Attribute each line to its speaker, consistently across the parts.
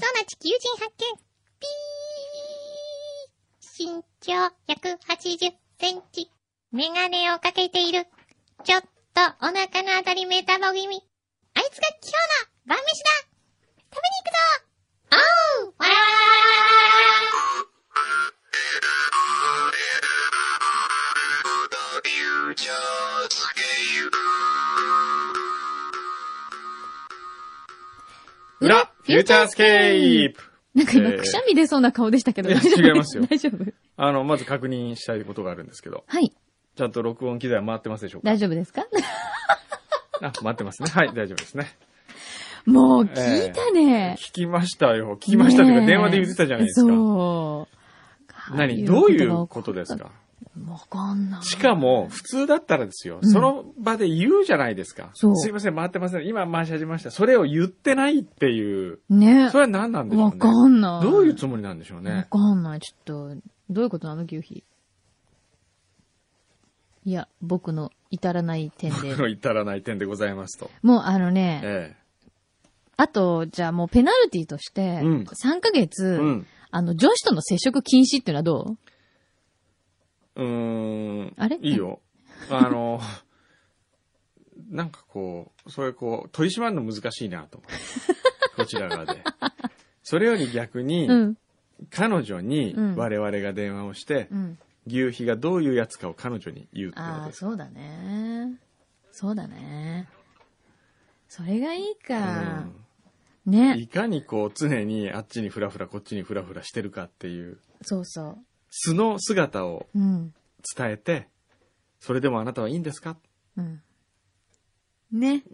Speaker 1: そうな地球人発見。ピー。身長180センチ。メガネをかけている。ちょっとお腹のあたりメタボ気味。あいつが今日の晩飯だ食べに行くぞおうわらわらわらわらわら
Speaker 2: 裏、フューチャースケープ
Speaker 3: なんか今、
Speaker 2: えー
Speaker 3: くしゃみ出そうな顔でしたけど、
Speaker 2: いや
Speaker 3: 大丈夫
Speaker 2: 違いますよ
Speaker 3: 大丈夫？
Speaker 2: あの、まず確認したいことがあるんですけど、
Speaker 3: はい。
Speaker 2: ちゃんと録音機材は回ってますでしょうか？
Speaker 3: 大丈夫ですか？
Speaker 2: あ、回ってますね。はい、大丈夫ですね。
Speaker 3: もう、聞いたね。
Speaker 2: 聞きましたよ。聞きましたというか、電話で言ってたじゃないですか。
Speaker 3: そう。
Speaker 2: 何？どういうことですか？
Speaker 3: わかんない。
Speaker 2: しかも、普通だったらですよ、
Speaker 3: うん
Speaker 2: その場で言うじゃないですか。
Speaker 3: そう
Speaker 2: すいません、回ってません。今回し始めました。それを言ってないっていう。
Speaker 3: ね
Speaker 2: それは何なんでしょう
Speaker 3: わ
Speaker 2: ね。
Speaker 3: かんない。
Speaker 2: どういうつもりなんでしょう
Speaker 3: わ
Speaker 2: ね。
Speaker 3: かんない。ちょっと、どういうことなの牛皮。いや、僕の至らない点で。
Speaker 2: の至らない点でございますと。
Speaker 3: もうあのね、
Speaker 2: え
Speaker 3: あと、じゃあもうペナルティとして、
Speaker 2: うん
Speaker 3: 3ヶ月、
Speaker 2: え。うん。
Speaker 3: あの、女子との接触禁止っていうのはどう？
Speaker 2: うーん。
Speaker 3: あれ？
Speaker 2: いいよ。あの、なんかこう、それこう、取り締まるの難しいなと思って。こちら側で。それより逆に、
Speaker 3: うん。
Speaker 2: 彼女に
Speaker 3: うん
Speaker 2: 我々が電話をして、
Speaker 3: うん。
Speaker 2: 牛皮がどういうやつかを彼女に言うってこ
Speaker 3: ああ、
Speaker 2: とです。
Speaker 3: そうだね。そうだね。それがいいか。
Speaker 2: うん
Speaker 3: ね。
Speaker 2: いかにこう常にあっちにフラフラこっちにフラフラしてるかっていう
Speaker 3: そうそ
Speaker 2: 素の姿を
Speaker 3: う。うん。
Speaker 2: 伝えて、それでもあなたはいいんですか？
Speaker 3: うん。ね。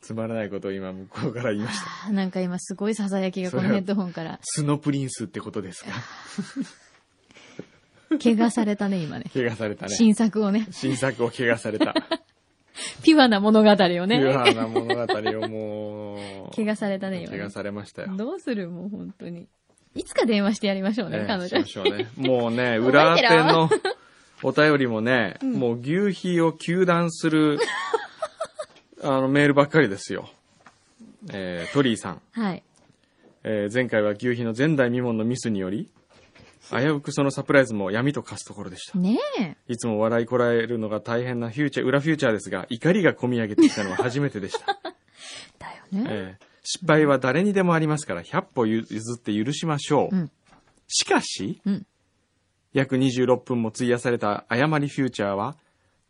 Speaker 2: つまらないことを今向こうから言いました。
Speaker 3: なんか今すごい囁きがこのヘッドホンから。
Speaker 2: 素のプリンスってことですか？
Speaker 3: 怪我されたね、今ね。
Speaker 2: 怪我されたね。
Speaker 3: 新作をね。
Speaker 2: 新作を怪我された。
Speaker 3: ピュアな物語を
Speaker 2: ピュア
Speaker 3: ね。
Speaker 2: な物語をもう。
Speaker 3: 怪我されたね、今ね
Speaker 2: 怪我。されましたよ。
Speaker 3: どうするもう本当に。いつか電話してやりましょうね、
Speaker 2: ええ
Speaker 3: 彼女
Speaker 2: しま。しょうね。もうね、
Speaker 3: 覚
Speaker 2: 裏手のお便りもね、もう牛皮を糾弾する、あの、メールばっかりですよ。えートリーさん。
Speaker 3: はい。
Speaker 2: えー前回は牛皮の前代未聞のミスにより、危うくそのサプライズも闇と化すところでした。
Speaker 3: ねえ。
Speaker 2: いつも笑いこらえるのが大変なフューチャー、裏フューチャーですが、怒りが込み上げてきたのは初めてでした。
Speaker 3: だよね。
Speaker 2: えー失敗は誰にでもありますから、100歩譲って許しましょう。
Speaker 3: うん
Speaker 2: しかし、
Speaker 3: うん
Speaker 2: 約26分も費やされた誤りフューチャーは、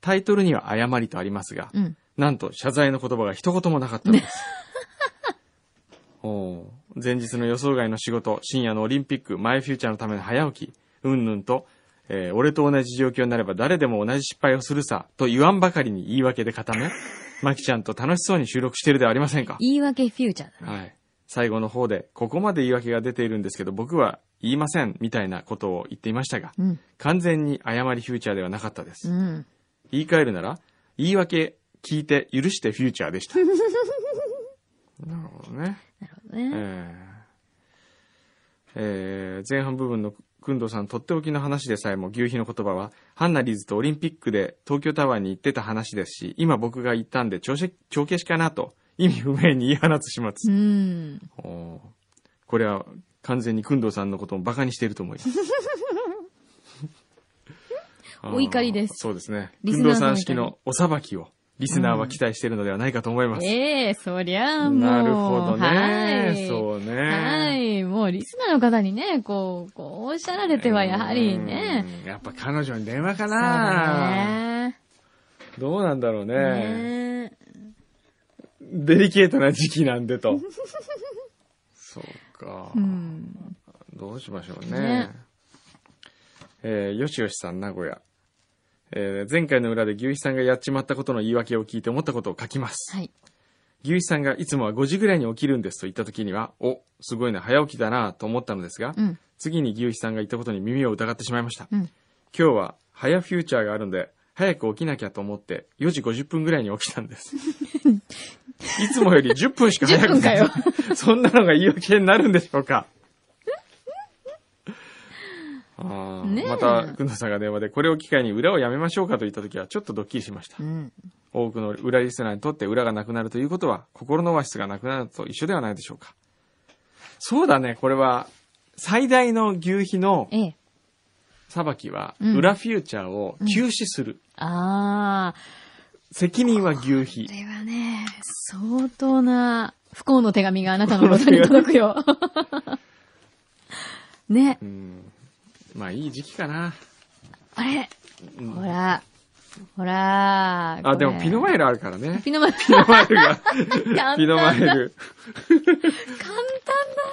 Speaker 2: タイトルには誤りとありますが、
Speaker 3: うん。
Speaker 2: なんと謝罪の言葉が一言もなかったのです。おー前日の予想外の仕事、深夜のオリンピック、マイフューチャーのための早起き、うんぬんと、えー俺と同じ状況になれば誰でも同じ失敗をするさ、と言わんばかりに言い訳で固め、マキちゃんと楽しそうに収録してるではありませんか？
Speaker 3: 言い訳フューチャーだね。
Speaker 2: はい。最後の方で、ここまで言い訳が出ているんですけど、僕は言いません、みたいなことを言っていましたが、
Speaker 3: うん。
Speaker 2: 完全に誤りフューチャーではなかったです。
Speaker 3: うん。
Speaker 2: 言い換えるなら、言い訳聞いて許してフューチャーでした。なるほどね。
Speaker 3: なるほどね。
Speaker 2: えーえー前半部分のくんどさんとっておきの話でさえも牛皮の言葉は、ハンナリーズとオリンピックで東京タワーに行ってた話ですし、今僕が言ったんで帳消しかなと意味不明に言い放つ始末。
Speaker 3: うん。
Speaker 2: これは完全にくんどうさんのことをバカにしていると思います。
Speaker 3: お怒りです
Speaker 2: そうですね。
Speaker 3: リ
Speaker 2: くんどうさ
Speaker 3: ん
Speaker 2: 式のお裁きをリスナーは期待しているのではないかと思います。
Speaker 3: ええそりゃあもう。
Speaker 2: なるほどね。
Speaker 3: はい。
Speaker 2: そうね。
Speaker 3: はい。もうリスナーの方にね、こう、こうおっしゃられてはやはりね。
Speaker 2: うん。やっぱ彼女に電話か
Speaker 3: そう
Speaker 2: な
Speaker 3: だね。
Speaker 2: どうなんだろうね。
Speaker 3: ね
Speaker 2: デリケートな時期なんでと。そうか。
Speaker 3: うん。
Speaker 2: どうしましょうね。
Speaker 3: ね
Speaker 2: えーよしよしさん、名古屋。えー前回の裏で牛肥さんがやっちまったことの言い訳を聞いて思ったことを書きます。
Speaker 3: はい。
Speaker 2: 牛肥さんがいつもは5時ぐらいに起きるんですと言った時には、お、すごいな、早起きだなと思ったのですが、
Speaker 3: うん。
Speaker 2: 次に牛肥さんが言ったことに耳を疑ってしまいました。
Speaker 3: うん。
Speaker 2: 今日は早フューチャーがあるんで、早く起きなきゃと思って、4時50分ぐらいに起きたんです。いつもより10分しか早く
Speaker 3: 10分かよ
Speaker 2: そんなのが言い訳になるんでしょうか
Speaker 3: ねえ
Speaker 2: また、くんどさんが電話で、これを機会に裏をやめましょうかと言ったときは、ちょっとドッキリしました
Speaker 3: う。ん。
Speaker 2: 多くの裏リスナーにとって裏がなくなるということは、心のオアシスがなくなると一緒ではないでしょうか。そうだね、これは、最大の牛皮の
Speaker 3: ええ。
Speaker 2: 裁きは、
Speaker 3: うん
Speaker 2: 裏フューチャーを休止する。
Speaker 3: ああ、
Speaker 2: 責任は牛皮
Speaker 3: こ。れはね、相当な不幸の手紙があなたの元に届くよ。ね
Speaker 2: う、ん。まあ、いい時期かな。
Speaker 3: あれ、
Speaker 2: うん
Speaker 3: ほら、ほら、
Speaker 2: あ、でもピノマ
Speaker 3: イ
Speaker 2: イルあるからね。
Speaker 3: ピノマイル。
Speaker 2: ピノマイルが、
Speaker 3: 単
Speaker 2: ピノマイ
Speaker 3: だ。
Speaker 2: ル。
Speaker 3: 簡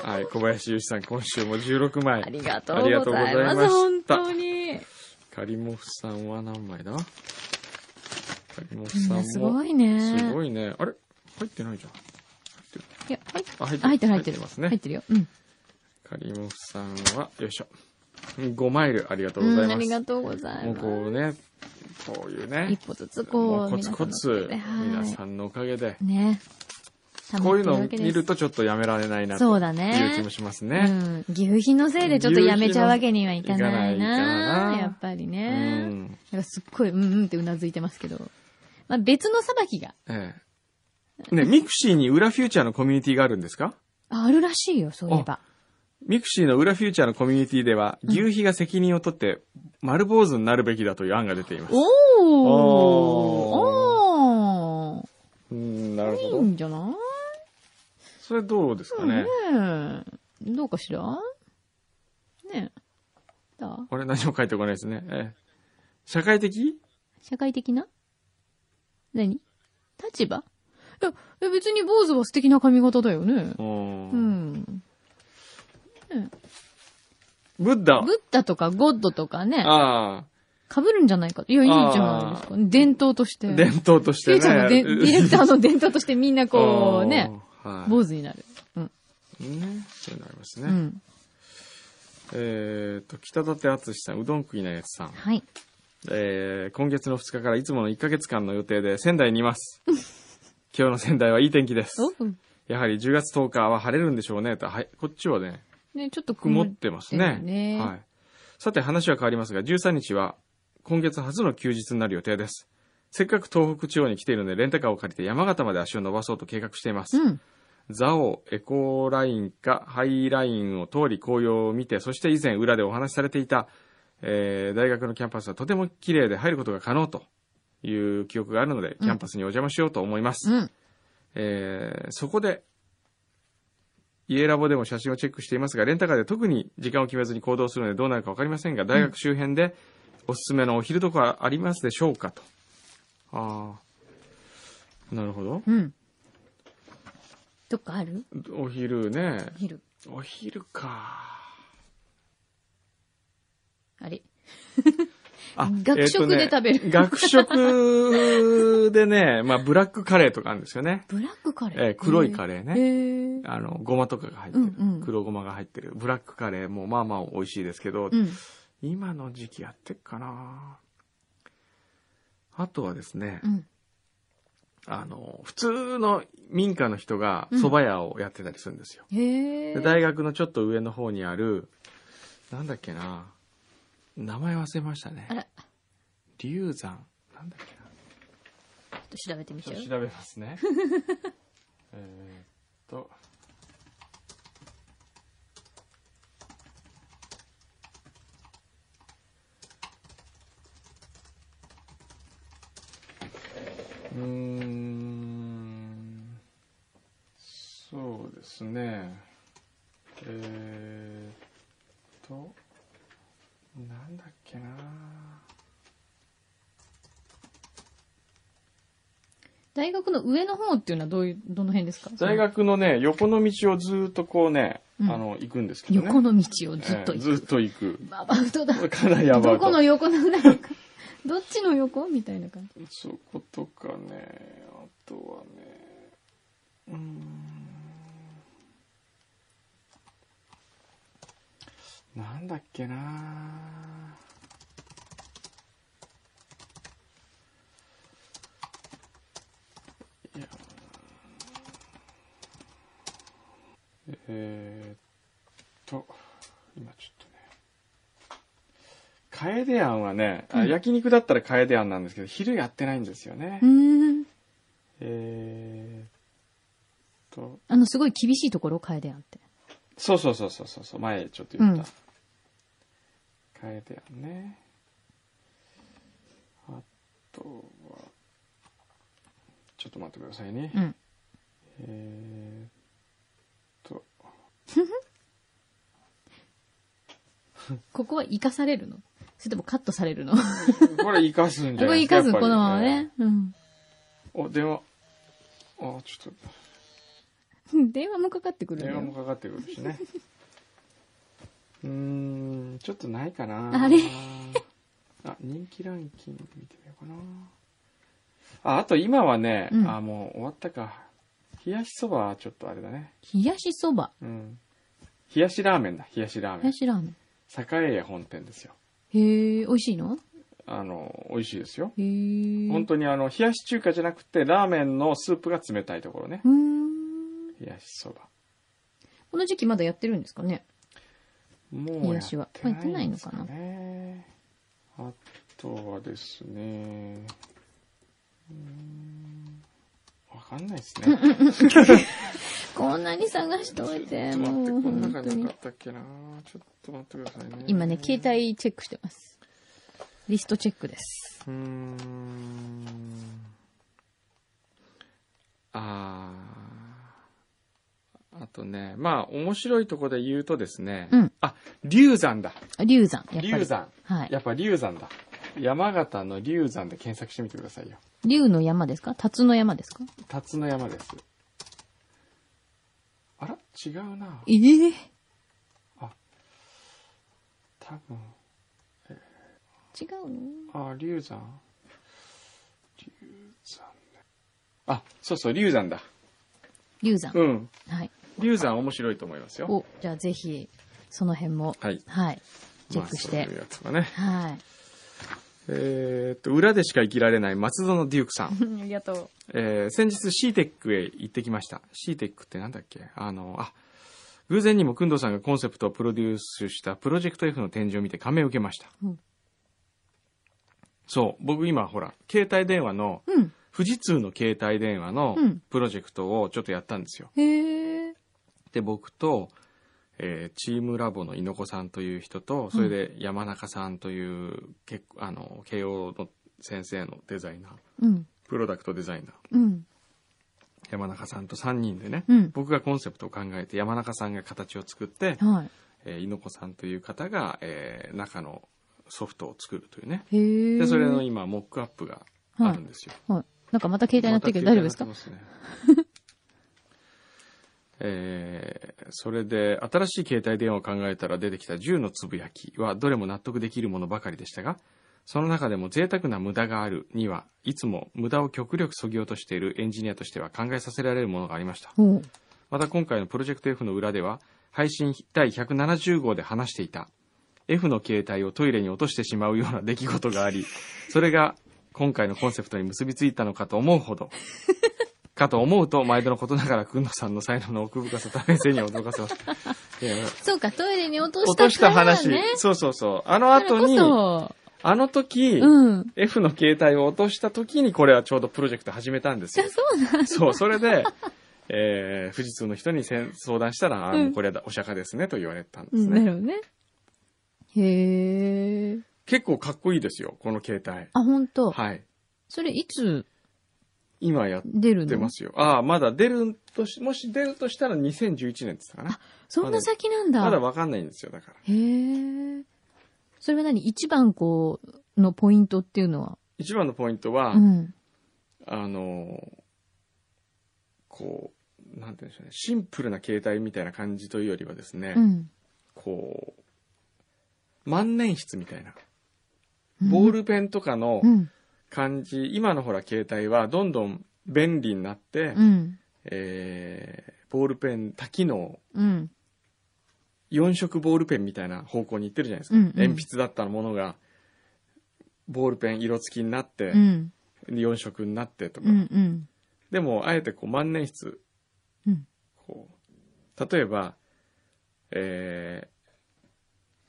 Speaker 3: 単
Speaker 2: はい、小林由志さん、今週も16枚。
Speaker 3: ありがとうご
Speaker 2: ありがとうご
Speaker 3: ざいま本当に。
Speaker 2: カリモフさんは何枚だ？カリモフさんも。
Speaker 3: なすごいね。
Speaker 2: すごいね。あれ？入ってないじゃん。
Speaker 3: いや、入っ
Speaker 2: あ、入って
Speaker 3: 入ってる入ってる。
Speaker 2: ますね。
Speaker 3: 入ってるよ。うん。
Speaker 2: カリモフさんは、よいしょ。5マイルありがとうございます。
Speaker 3: うんありがとうござい
Speaker 2: もう
Speaker 3: ます。
Speaker 2: こうね、こういうね
Speaker 3: 一。歩ずつ
Speaker 2: も
Speaker 3: こう、
Speaker 2: うコツコツ、皆さ
Speaker 3: ん
Speaker 2: んのおかげで。
Speaker 3: の。ね。
Speaker 2: こういうのを見るとちょっとやめられないなと。
Speaker 3: そうだね
Speaker 2: いう気もしますね。
Speaker 3: うん。岐阜費のせいでちょっとやめちゃうわけにはいかない
Speaker 2: ない
Speaker 3: やっぱり
Speaker 2: う
Speaker 3: ね。
Speaker 2: ん。
Speaker 3: なんかすっごい、うんうんってうなずいてますけど。まあ別の裁きが。
Speaker 2: ええ。ね、ミクシーに裏フューチャーのコミュニティがあるんですか？
Speaker 3: ああるらしいよ、そういえば。
Speaker 2: ミクシーの裏フューチャーのコミュニティでは、牛皮が責任を取って、丸坊主になるべきだという案が出ています。
Speaker 3: おーおー
Speaker 2: うん、なるほ
Speaker 3: いい
Speaker 2: ど。
Speaker 3: んじゃない？
Speaker 2: それどうですかね？
Speaker 3: ねえ。どうかしら？ねえ。どう？
Speaker 2: これ何も書いてこないですね。ええ社会的？
Speaker 3: 社会的な？何？立場？いや、え別に坊主は素敵な髪型だよね。
Speaker 2: う。
Speaker 3: うんん。
Speaker 2: ブッダ。
Speaker 3: ブッダとかゴッドとかね、
Speaker 2: あ
Speaker 3: 被るんじゃないか。いや、いいじゃないですか。伝統として。
Speaker 2: あ、伝統としてね。
Speaker 3: フューチャーのでディレクターの伝統としてみんなこうね。坊主になる。うん。
Speaker 2: ね。そういうのありますね。
Speaker 3: うん。
Speaker 2: えっと、北舘敦さん、うどん食いなやつさん。
Speaker 3: はい。
Speaker 2: えー今月の2日からいつもの1ヶ月間の予定で仙台にいます。今日の仙台はいい天気です。やはり10月10日は晴れるんでしょうね。とはい、こっちはね、
Speaker 3: ね、ちょっと
Speaker 2: 曇ってますね。
Speaker 3: るね
Speaker 2: はい。さて話は変わりますが、13日は今月初の休日になる予定です。せっかく東北地方に来ているので、レンタカーを借りて山形まで足を伸ばそうと計画しています。
Speaker 3: うん。
Speaker 2: ザオ、エコーラインかハイラインを通り紅葉を見て、そして以前裏でお話しされていた、えー大学のキャンパスはとても綺麗で入ることが可能という記憶があるので、キャンパスにお邪魔しようと思います。
Speaker 3: うん。
Speaker 2: えーそこで、家ラボでも写真をチェックしていますが、レンタカーで特に時間を決めずに行動するのでどうなるかわかりませんが、大学周辺でおすすめのお昼とかありますでしょうかと。ああ。なるほど。
Speaker 3: うん。どっかある？
Speaker 2: お昼ね。
Speaker 3: 昼。
Speaker 2: お昼か。
Speaker 3: あれ？
Speaker 2: あ
Speaker 3: 学食で食べる
Speaker 2: えーとね学食でね、まあ、ブラックカレーとかあるんですよね。
Speaker 3: ブラックカレー？
Speaker 2: えー黒いカレーね。
Speaker 3: へえ。
Speaker 2: あの、ごまとかが入ってる。
Speaker 3: うんうん
Speaker 2: 黒ごまが入ってる。ブラックカレーもまあまあ美味しいですけど、
Speaker 3: うん。
Speaker 2: 今の時期やってっかなあとはですね、
Speaker 3: うん。
Speaker 2: あの、普通の民家の人が蕎麦屋をやってたりするんですよ。
Speaker 3: へえ。
Speaker 2: で大学のちょっと上の方にある、なんだっけな名前忘れましたね
Speaker 3: あ。ら、
Speaker 2: 龍山。なんだっけな
Speaker 3: ちょっと調べてみちゃう？
Speaker 2: ちょっと調べますね。えーっと。うーん。そうですね。えーっと。なんだっけな
Speaker 3: 大学の上の方っていうのはどういう、どの辺ですか？
Speaker 2: 大学のね、横の道をずーっとこうね、
Speaker 3: うん
Speaker 2: あの、行くんですけどね。
Speaker 3: 横の道をずっと行く。
Speaker 2: ええずっと行く。
Speaker 3: アバウトだ。
Speaker 2: かなりアバウト。
Speaker 3: どこの横なんだろうか。どっちの横？みたいな感じ。
Speaker 2: そことかね、あとはね、うーん。なんだっけな屋はね、
Speaker 3: うん、
Speaker 2: 焼肉だったら楓庵なんですけど、昼やってないんですよね。
Speaker 3: うん。
Speaker 2: え、と。
Speaker 3: あの、すごい厳しいところ、楓庵って。
Speaker 2: そうそうそうそうそう、前ちょっと言った。カエデあんね。あとは、ちょっと待ってくださいね。
Speaker 3: うん、
Speaker 2: え、と。
Speaker 3: ここは生かされるの？それともカットされるの
Speaker 2: これ活かすんじゃ
Speaker 3: こ
Speaker 2: ない？ですか。
Speaker 3: れ生かす、このままね。うん。
Speaker 2: お、電話。あ、ちょっと、
Speaker 3: 電話もかかってくる
Speaker 2: 電話。もかかってくるしね。うーん、ちょっとないかな。
Speaker 3: あれ？
Speaker 2: あ、人気ランキング見てみようかな。あ、あと今はね、
Speaker 3: うん
Speaker 2: あ、もう終わったか。冷やしそばはちょっとあれだね。
Speaker 3: 冷やしそば。
Speaker 2: うん。冷やしラーメンだ、冷やしラー
Speaker 3: 冷
Speaker 2: メン。
Speaker 3: やしラーメン。
Speaker 2: 栄屋本店ですよ。
Speaker 3: へえ、美味しいの？
Speaker 2: あの、美味しいですよ。
Speaker 3: へえ。
Speaker 2: 本当にあの、冷やし中華じゃなくて、ラーメンのスープが冷たいところね。
Speaker 3: うーん。
Speaker 2: 冷やしそば。
Speaker 3: この時期まだやってるんですかね？
Speaker 2: もう
Speaker 3: 冷や
Speaker 2: ってないんです
Speaker 3: やってないのか
Speaker 2: ね。あとはですね、うーんわかんないですね。
Speaker 3: こんなに探しといて、もう
Speaker 2: この中になか。ったっけなちょっと待ってくださいね。
Speaker 3: 今ね、携帯チェックしてます。リストチェックです。
Speaker 2: うーん。あーあとね、まあ、面白いところで言うとですね、
Speaker 3: うん
Speaker 2: あ、龍山だ。
Speaker 3: あ龍山、やっぱり。
Speaker 2: 龍山。
Speaker 3: はい。
Speaker 2: やっぱ龍山だ。山形の龍山で検索してみてくださいよ。
Speaker 3: 龍の山ですか？辰の山ですか？
Speaker 2: 辰の山です。違うな。
Speaker 3: ええ
Speaker 2: 多分。
Speaker 3: 違うの？
Speaker 2: あ、龍山。龍山ね。あ、そうそう、龍山だ。
Speaker 3: 龍山。
Speaker 2: うん。
Speaker 3: はい。
Speaker 2: 龍山面白いと思いますよ。
Speaker 3: お、じゃあぜひ、その辺も、
Speaker 2: はい。
Speaker 3: はい。チェックして
Speaker 2: まあそういうやつがね。
Speaker 3: はい。
Speaker 2: えーっと、裏でしか生きられない松園デュークさん。
Speaker 3: ありがとう。
Speaker 2: えー先日 CTEC へ行ってきました。CTEC ってなんだっけ？あの、あ、偶然にも、くんどうさんがコンセプトをプロデュースしたプロジェクト F の展示を見て感銘を受けました。
Speaker 3: うん
Speaker 2: そう、僕今ほら、携帯電話の、
Speaker 3: うん。
Speaker 2: 富士通の携帯電話の
Speaker 3: うん
Speaker 2: プロジェクトをちょっとやったんですよ。
Speaker 3: へえ。
Speaker 2: で、僕と、えーチームラボの猪子さんという人と、それで山中さんという、結構、あの、慶応の先生のデザイナー、
Speaker 3: うん。
Speaker 2: プロダクトデザイナー、
Speaker 3: うん。
Speaker 2: 山中さんと3人でね、
Speaker 3: うん
Speaker 2: 僕がコンセプトを考えて、山中さんが形を作って、
Speaker 3: はい。
Speaker 2: えー猪子さんという方が、えー中のソフトを作るというね。で、それの今、モックアップがあるんですよ。
Speaker 3: はい。なんかまた携帯になってるけど大丈夫ですか？
Speaker 2: えーそれで、新しい携帯電話を考えたら出てきた10のつぶやきはどれも納得できるものばかりでしたが、その中でも贅沢な無駄があるには、いつも無駄を極力削ぎ落としているエンジニアとしては考えさせられるものがありました。
Speaker 3: おう
Speaker 2: また今回のプロジェクト F の裏では、配信第170号で話していた、F の携帯をトイレに落としてしまうような出来事があり、それが今回のコンセプトに結びついたのかと思うほど、かと思うと、毎度のことながら、くんのさんの才能の奥深さと先生には驚かせました。
Speaker 3: そうか、トイレに落と
Speaker 2: 落と
Speaker 3: した
Speaker 2: した話、
Speaker 3: ね。
Speaker 2: そうそうそう。あの後に、あの時、
Speaker 3: そうん。
Speaker 2: F の携帯を落とした時に、これはちょうどプロジェクト始めたんですよ。
Speaker 3: そうなん
Speaker 2: そう、それで、えー、富士通の人に相談したら、あ
Speaker 3: うん
Speaker 2: これはお釈迦ですね、と言われたんですね。
Speaker 3: るほどね。へえ。
Speaker 2: 結構かっこいいですよ、この携帯。
Speaker 3: あ、本当。
Speaker 2: はい。
Speaker 3: それいつ
Speaker 2: 今やってますよ。ああ、まだ出るとし、もし出るとしたら2011年って言ったかな。
Speaker 3: そんな先なんだ。
Speaker 2: まだわかんないんですよ、だから。
Speaker 3: へえ。それは何？一番こう、のポイントっていうのは？
Speaker 2: 一番のポイントは、
Speaker 3: うん。
Speaker 2: あのーこう、なんて言うんでしょうね、シンプルな携帯みたいな感じというよりはですね、
Speaker 3: うん。
Speaker 2: こう、万年筆みたいな。ボールペンとかの
Speaker 3: うん。
Speaker 2: 感じ、今のほら携帯はどんどん便利になって、
Speaker 3: うん。
Speaker 2: えーボールペン多機能、
Speaker 3: うん。
Speaker 2: 4色ボールペンみたいな方向に行ってるじゃないですか。
Speaker 3: うんうん
Speaker 2: 鉛筆だったものが、ボールペン色付きになって
Speaker 3: う、ん。
Speaker 2: 4色になってとか。
Speaker 3: うん。うん。
Speaker 2: でも、あえてこう万年筆、
Speaker 3: うん
Speaker 2: こう、例えば、えー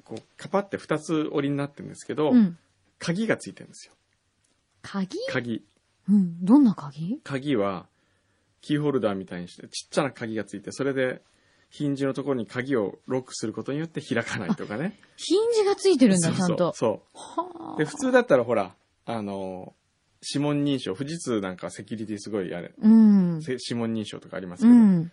Speaker 2: こう、カパって2つ折りになってるんですけど、
Speaker 3: うん。
Speaker 2: 鍵がついてるんですよ。
Speaker 3: 鍵？
Speaker 2: 鍵。
Speaker 3: うん。どんな鍵？
Speaker 2: 鍵は、キーホルダーみたいにして、ちっちゃな鍵がついて、それで、ヒンジのところに鍵をロックすることによって開かないとかね。
Speaker 3: ヒンジがついてるんだ、ちゃんと。
Speaker 2: そうそう。で、普通だったらほら、あの、指紋認証、富士通なんかセキュリティすごいあれ、
Speaker 3: うん。
Speaker 2: せ指紋認証とかありますけど、
Speaker 3: うん。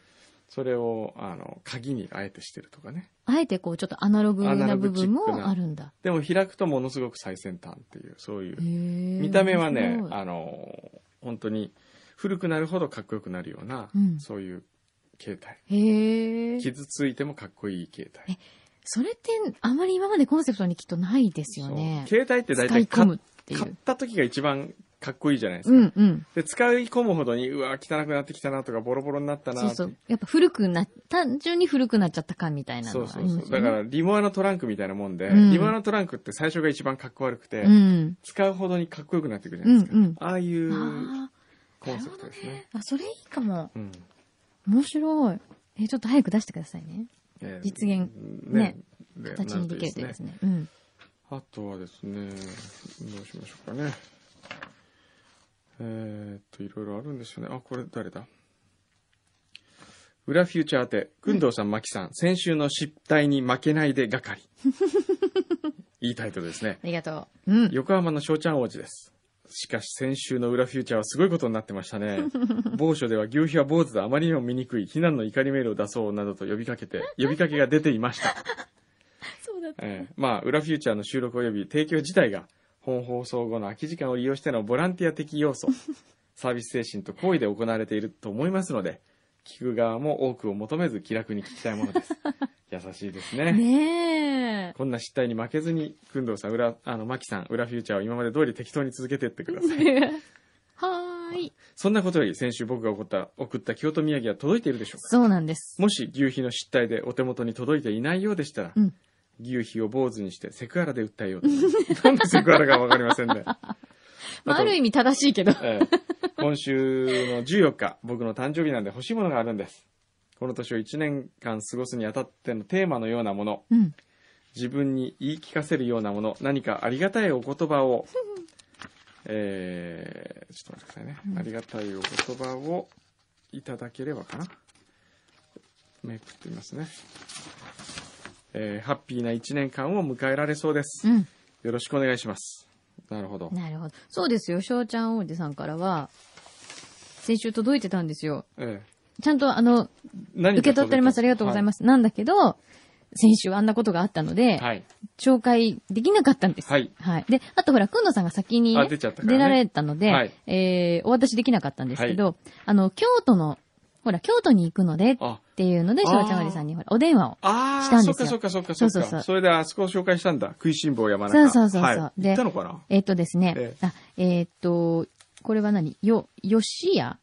Speaker 2: それを、あの、鍵にあえてしてるとかね。
Speaker 3: あえてこう、ちょっとアナログな部分もあるんだ。
Speaker 2: でも開くとものすごく最先端っていう、そういう。
Speaker 3: 見
Speaker 2: 見た目はね、あの、本当に古くなるほどかっこよくなるような、
Speaker 3: うん
Speaker 2: そういう携帯。。傷ついてもかっこいい携帯。
Speaker 3: それって、あまり今までコンセプトにきっとないですよね。
Speaker 2: 携帯って大体買。買った時が一番かっこいいじゃないですか。
Speaker 3: うんうん。
Speaker 2: で、使い込むほどに、うわ、汚くなってきたなとか、ボロボロになったな
Speaker 3: そうそう。やっぱ古くな、単純に古くなっちゃった感みたいなのがあ
Speaker 2: そうそうそう。だから、リモアのトランクみたいなもんで、
Speaker 3: うん
Speaker 2: リモアのトランクって最初が一番かっこ悪くて、
Speaker 3: うん。
Speaker 2: 使うほどにかっこよくなっていくじゃないですか。
Speaker 3: うんうん
Speaker 2: ああいう
Speaker 3: あ
Speaker 2: コンセプトですね。
Speaker 3: ーあ、それいいかも。
Speaker 2: うん
Speaker 3: 面白い。え、ちょっと早く出してくださいね。
Speaker 2: えー
Speaker 3: 実現
Speaker 2: ねで
Speaker 3: 形にできるといいですね。うん。
Speaker 2: あとはですね、どうしましょうかね。えーっと、いろいろあるんですよね。あ、これ誰だ？裏フューチャー宛て、くんどうさん、まきさん、先週の失態に負けないで係。いいタイトルですね。
Speaker 3: ありがとう。うん。
Speaker 2: 横浜の翔ちゃん王子です。しかし先週の裏フューチャーはすごいことになってましたね。某所では牛皮は坊主であまりにも醜い非難の怒りメールを出そうなどと呼びかけて、呼びかけが出ていました。
Speaker 3: そうだった。
Speaker 2: ええまあ、裏フューチャーの収録及び提供自体が、本放送後の空き時間を利用してのボランティア的要素、サービス精神と行為で行われていると思いますので、聞く側も多くを求めず気楽に聞きたいものです。優しいですね。
Speaker 3: ねえ。
Speaker 2: こんな失態に負けずに、くんどうさん、裏、あの、まきさん、裏フューチャーを今まで通り適当に続けていってください。
Speaker 3: はーい。
Speaker 2: そんなことより、先週僕が送った、送った京都土産は届いているでしょうか？
Speaker 3: そうなんです。
Speaker 2: もし牛皮の失態でお手元に届いていないようでしたら、
Speaker 3: うん
Speaker 2: 牛皮を坊主にしてセクハラで訴えようと。なんでセクハラかわかりませんね。
Speaker 3: まあ、
Speaker 2: あ
Speaker 3: る意味正しいけど。
Speaker 2: ええ今週の14日、僕の誕生日なんで欲しいものがあるんです。この年を1年間過ごすにあたってのテーマのようなもの、
Speaker 3: うん。
Speaker 2: 自分に言い聞かせるようなもの、何かありがたいお言葉を、えー、ちょっと待ってくださいね。
Speaker 3: うん
Speaker 2: ありがたいお言葉をいただければかな。めくってみますね。えー、ハッピーな1年間を迎えられそうです。
Speaker 3: うん。
Speaker 2: よろしくお願いします。なるほど。
Speaker 3: なるほど。そうですよ。翔ちゃん王子さんからは、先週届いてたんですよ。
Speaker 2: え
Speaker 3: ちゃんと、あの、受け取っております。ありがとうございます。なんだけど、先週あんなことがあったので、
Speaker 2: はい。
Speaker 3: 紹介できなかったんです。
Speaker 2: はい。
Speaker 3: はい。で、あとほら、くんのさんが先にね、
Speaker 2: あ出ね
Speaker 3: 出られたので、
Speaker 2: はい
Speaker 3: えー、お渡しできなかったんですけど、あの、京都の、ほら、京都に行くのでっ
Speaker 2: あ、
Speaker 3: ていうので、翔
Speaker 2: あー。
Speaker 3: ちゃんおじさんにほら、お電話を。
Speaker 2: ああ、
Speaker 3: したんですよ。
Speaker 2: そっかそっかそっかそっか。
Speaker 3: そうそうそう。
Speaker 2: それであそこを紹介したんだ。食いしん坊山中。
Speaker 3: そうそうそう。そう
Speaker 2: はい、
Speaker 3: で
Speaker 2: 行ったのかな？
Speaker 3: えっ、とですね、
Speaker 2: え
Speaker 3: あ、えっ、と、これは何？よ、吉屋？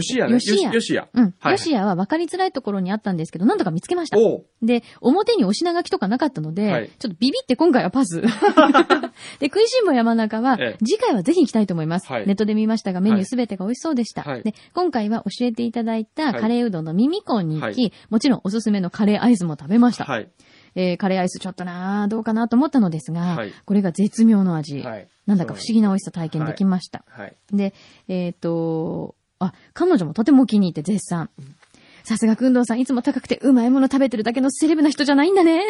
Speaker 2: 吉屋ね。
Speaker 3: 吉屋
Speaker 2: よ吉屋。
Speaker 3: うん。
Speaker 2: はい
Speaker 3: 吉屋は分かりづらいところにあったんですけど、なんとか見つけました。で、表にお品書きとかなかったので、
Speaker 2: はい
Speaker 3: ちょっとビビって今回はパス。で、食いしん坊山中は、
Speaker 2: ええ
Speaker 3: 次回はぜひ行きたいと思います。
Speaker 2: はい
Speaker 3: ネットで見ましたが、メニュ
Speaker 2: はい
Speaker 3: ーすべてが美味しそうでした。
Speaker 2: はい
Speaker 3: で、今回は教えていただいた
Speaker 2: はい
Speaker 3: カレーうどんのミミコンに行き、
Speaker 2: はい
Speaker 3: もちろんおすすめのカレーアイスも食べました。
Speaker 2: はい。
Speaker 3: えーカレーアイスちょっとなーどうかなと思ったのですが、
Speaker 2: はい
Speaker 3: これが絶妙の味。
Speaker 2: はい。
Speaker 3: なんだか不思議な美味しさ体験できました。
Speaker 2: はい。
Speaker 3: で、えっ、と、あ、彼女もとても気に入って絶賛。さすが、くんどうさん、いつも高くてうまいもの食べてるだけのセレブな人じゃないんだね。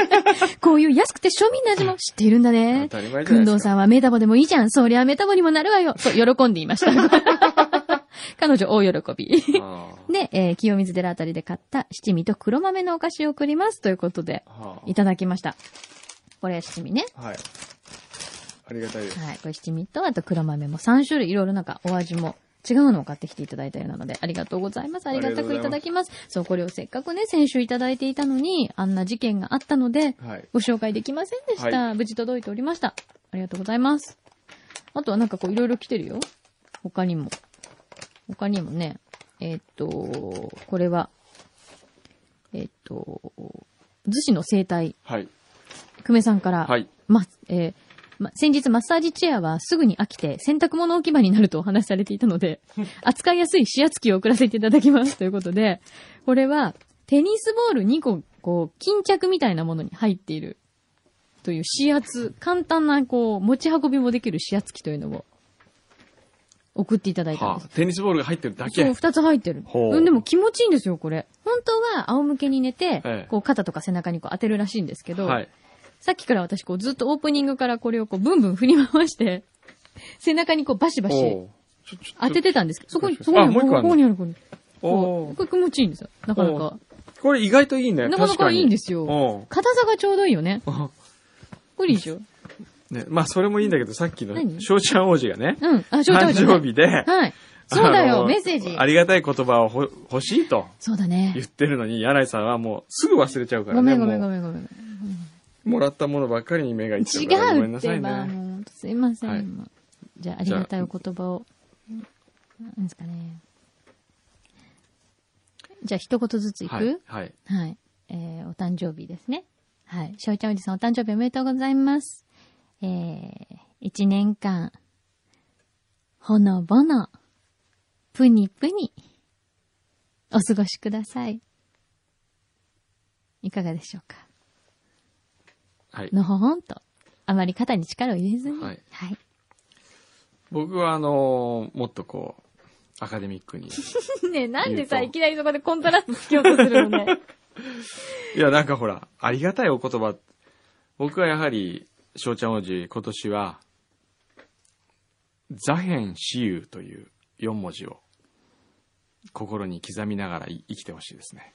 Speaker 3: こういう安くて庶民の味も知っているんだね
Speaker 2: 当。たり前じ
Speaker 3: くんどう。さんはメタボでもいいじゃん。そりゃメタボにもなるわよ。と喜んでいました。彼女大喜び。
Speaker 2: あ
Speaker 3: で、えー清水寺あたりで買った七味と黒豆のお菓子を送ります。ということで、
Speaker 2: ーはあ
Speaker 3: いただきました。これ七味ね。
Speaker 2: はい。ありがたいです。
Speaker 3: はい。これ七味と、あと黒豆も3種類いろいろなんかお味も違うのを買ってきていただいたようなので、ありがとうございます。ありがたくいただきます。そう、これをせっかくね、先週いただいていたのに、あんな事件があったので、
Speaker 2: はい。
Speaker 3: ご紹介できませんでした。無事届いておりました。ありがとうございます。あとはなんかこういろいろ来てるよ。他にも。他にもね、えーっと、これは、えーっと、逗子の生態、
Speaker 2: はい。
Speaker 3: 久米さんから、
Speaker 2: はい。
Speaker 3: ま、えーま、先日マッサージチェアはすぐに飽きて洗濯物置き場になるとお話しされていたので、扱いやすい指圧機を送らせていただきますということで、これはテニスボール2個、こう、巾着みたいなものに入っているという指圧、簡単なこう、持ち運びもできる指圧機というのを送っていただいたんです。
Speaker 2: はあ、テニスボールが入ってるだ
Speaker 3: そう、
Speaker 2: け。
Speaker 3: 二つ入ってる。
Speaker 2: う
Speaker 3: ん、でも気持ちいいんですよ、これ。本当は仰向けに寝て、
Speaker 2: ええ
Speaker 3: こう肩とか背中にこう当てるらしいんですけど、
Speaker 2: はい。
Speaker 3: さっきから私こうずっとオープニングからこれをこうブンブン振り回して、背中にこうバシバシ当ててたんですけど、そこに、
Speaker 2: あ
Speaker 3: そこに、ここにある、ここに。
Speaker 2: お
Speaker 3: これ気持ちいいんですよ。なかな
Speaker 2: お
Speaker 3: か。
Speaker 2: これ意外といいね。
Speaker 3: なかなかいいんですよ硬さがちょうどいいよね。
Speaker 2: お
Speaker 3: これいいでしょ？
Speaker 2: ね、まあ、それもいいんだけど、さっきの、
Speaker 3: 何？
Speaker 2: 翔ちゃん王子がね、
Speaker 3: うん。あ、翔ちゃん
Speaker 2: 誕生日で、
Speaker 3: はい。そうだよ、メッセージ
Speaker 2: あ。りがたい言葉をほ欲しいと
Speaker 3: そうだね
Speaker 2: 言。ってるのに、柳井さんはもうすぐ忘れちゃうからね。
Speaker 3: ごめんごめんご
Speaker 2: も
Speaker 3: めんごめん。
Speaker 2: うもらったものばっかりに目がいって
Speaker 3: 違
Speaker 2: るからごめん
Speaker 3: うってば、
Speaker 2: なさいね。
Speaker 3: すいません。
Speaker 2: はい
Speaker 3: じゃあ、ありがたいお言葉を。なんですかね。じゃあ、一言ずついく？
Speaker 2: はい。はい。
Speaker 3: はい。えー、お誕生日ですね。はい。しちゃんおじさんお誕生日おめでとうございます。えー、一年間、ほのぼの、ぷにぷに、お過ごしください。いかがでしょうか？
Speaker 2: はい。
Speaker 3: のほほんと、あまり肩に力を入れずに。
Speaker 2: はい
Speaker 3: はい。
Speaker 2: 僕はあのーもっとこう、アカデミックに。
Speaker 3: ねえ、なんでさ、いきなりそこでコントラストつけようとするのね。
Speaker 2: いや、なんかほら、ありがたいお言葉。僕はやはり、翔ちゃん王子、今年は、座辺死有という4文字を、心に刻みながらい生きてほしいですね。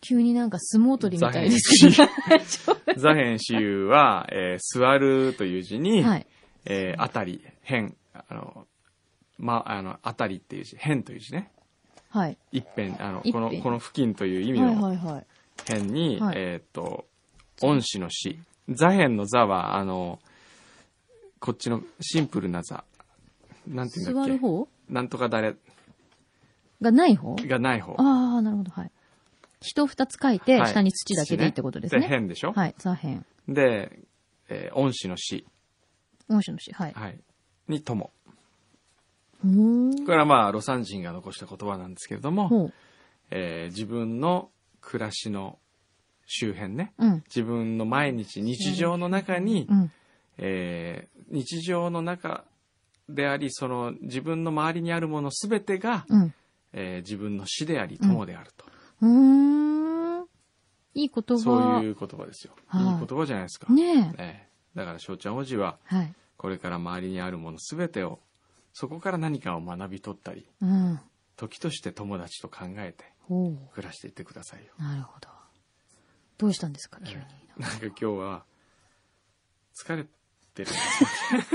Speaker 3: 急になんか相撲取りみたいです
Speaker 2: 座
Speaker 3: けど。
Speaker 2: 座辺死有は、えー座るという字に、
Speaker 3: はい。
Speaker 2: えーあたり、辺、あの、ま、あの、あたりっていう字、辺という字ね。
Speaker 3: はい。
Speaker 2: 一辺、あの、
Speaker 3: 一
Speaker 2: この、
Speaker 3: 辺
Speaker 2: この付近という意味
Speaker 3: はい
Speaker 2: の
Speaker 3: はいはい。
Speaker 2: 辺に、
Speaker 3: はい
Speaker 2: えーっと、恩師の死。座辺の座は、あの、こっちのシンプルな座。なんていうんだっけ？
Speaker 3: 座る方？
Speaker 2: なんとか誰
Speaker 3: がない方？
Speaker 2: がない方。
Speaker 3: ああ、なるほど、はい。人二つ書いて、
Speaker 2: はい
Speaker 3: 下に土だけでいいってことです
Speaker 2: で、
Speaker 3: ね。
Speaker 2: 辺でしょ、
Speaker 3: はい、座辺。
Speaker 2: で、えー恩師の死。
Speaker 3: 恩師の死。はい。
Speaker 2: はい。に友。
Speaker 3: うーん。
Speaker 2: これはまあ、魯山人が残した言葉なんですけれども、
Speaker 3: ほう。
Speaker 2: えー自分の暮らしの周辺ね、
Speaker 3: うん。
Speaker 2: 自分の毎日、日常の中に、
Speaker 3: うん。
Speaker 2: えー日常の中であり、その自分の周りにあるものすべてが、
Speaker 3: うん。
Speaker 2: えー自分の死であり、友であると。
Speaker 3: うーん。いい言葉。
Speaker 2: そういう言葉ですよ。
Speaker 3: はい
Speaker 2: いい言葉じゃないですか。
Speaker 3: ねえ。
Speaker 2: ええだから、翔ちゃん王子は、
Speaker 3: はい。
Speaker 2: これから周りにあるものすべてを、そこから何かを学び取ったり、
Speaker 3: うん。
Speaker 2: 時として友達と考えて。暮らしていってくださいよ。
Speaker 3: なるほど。どうしたんですか、急に。
Speaker 2: なんか今日は、疲れてるんです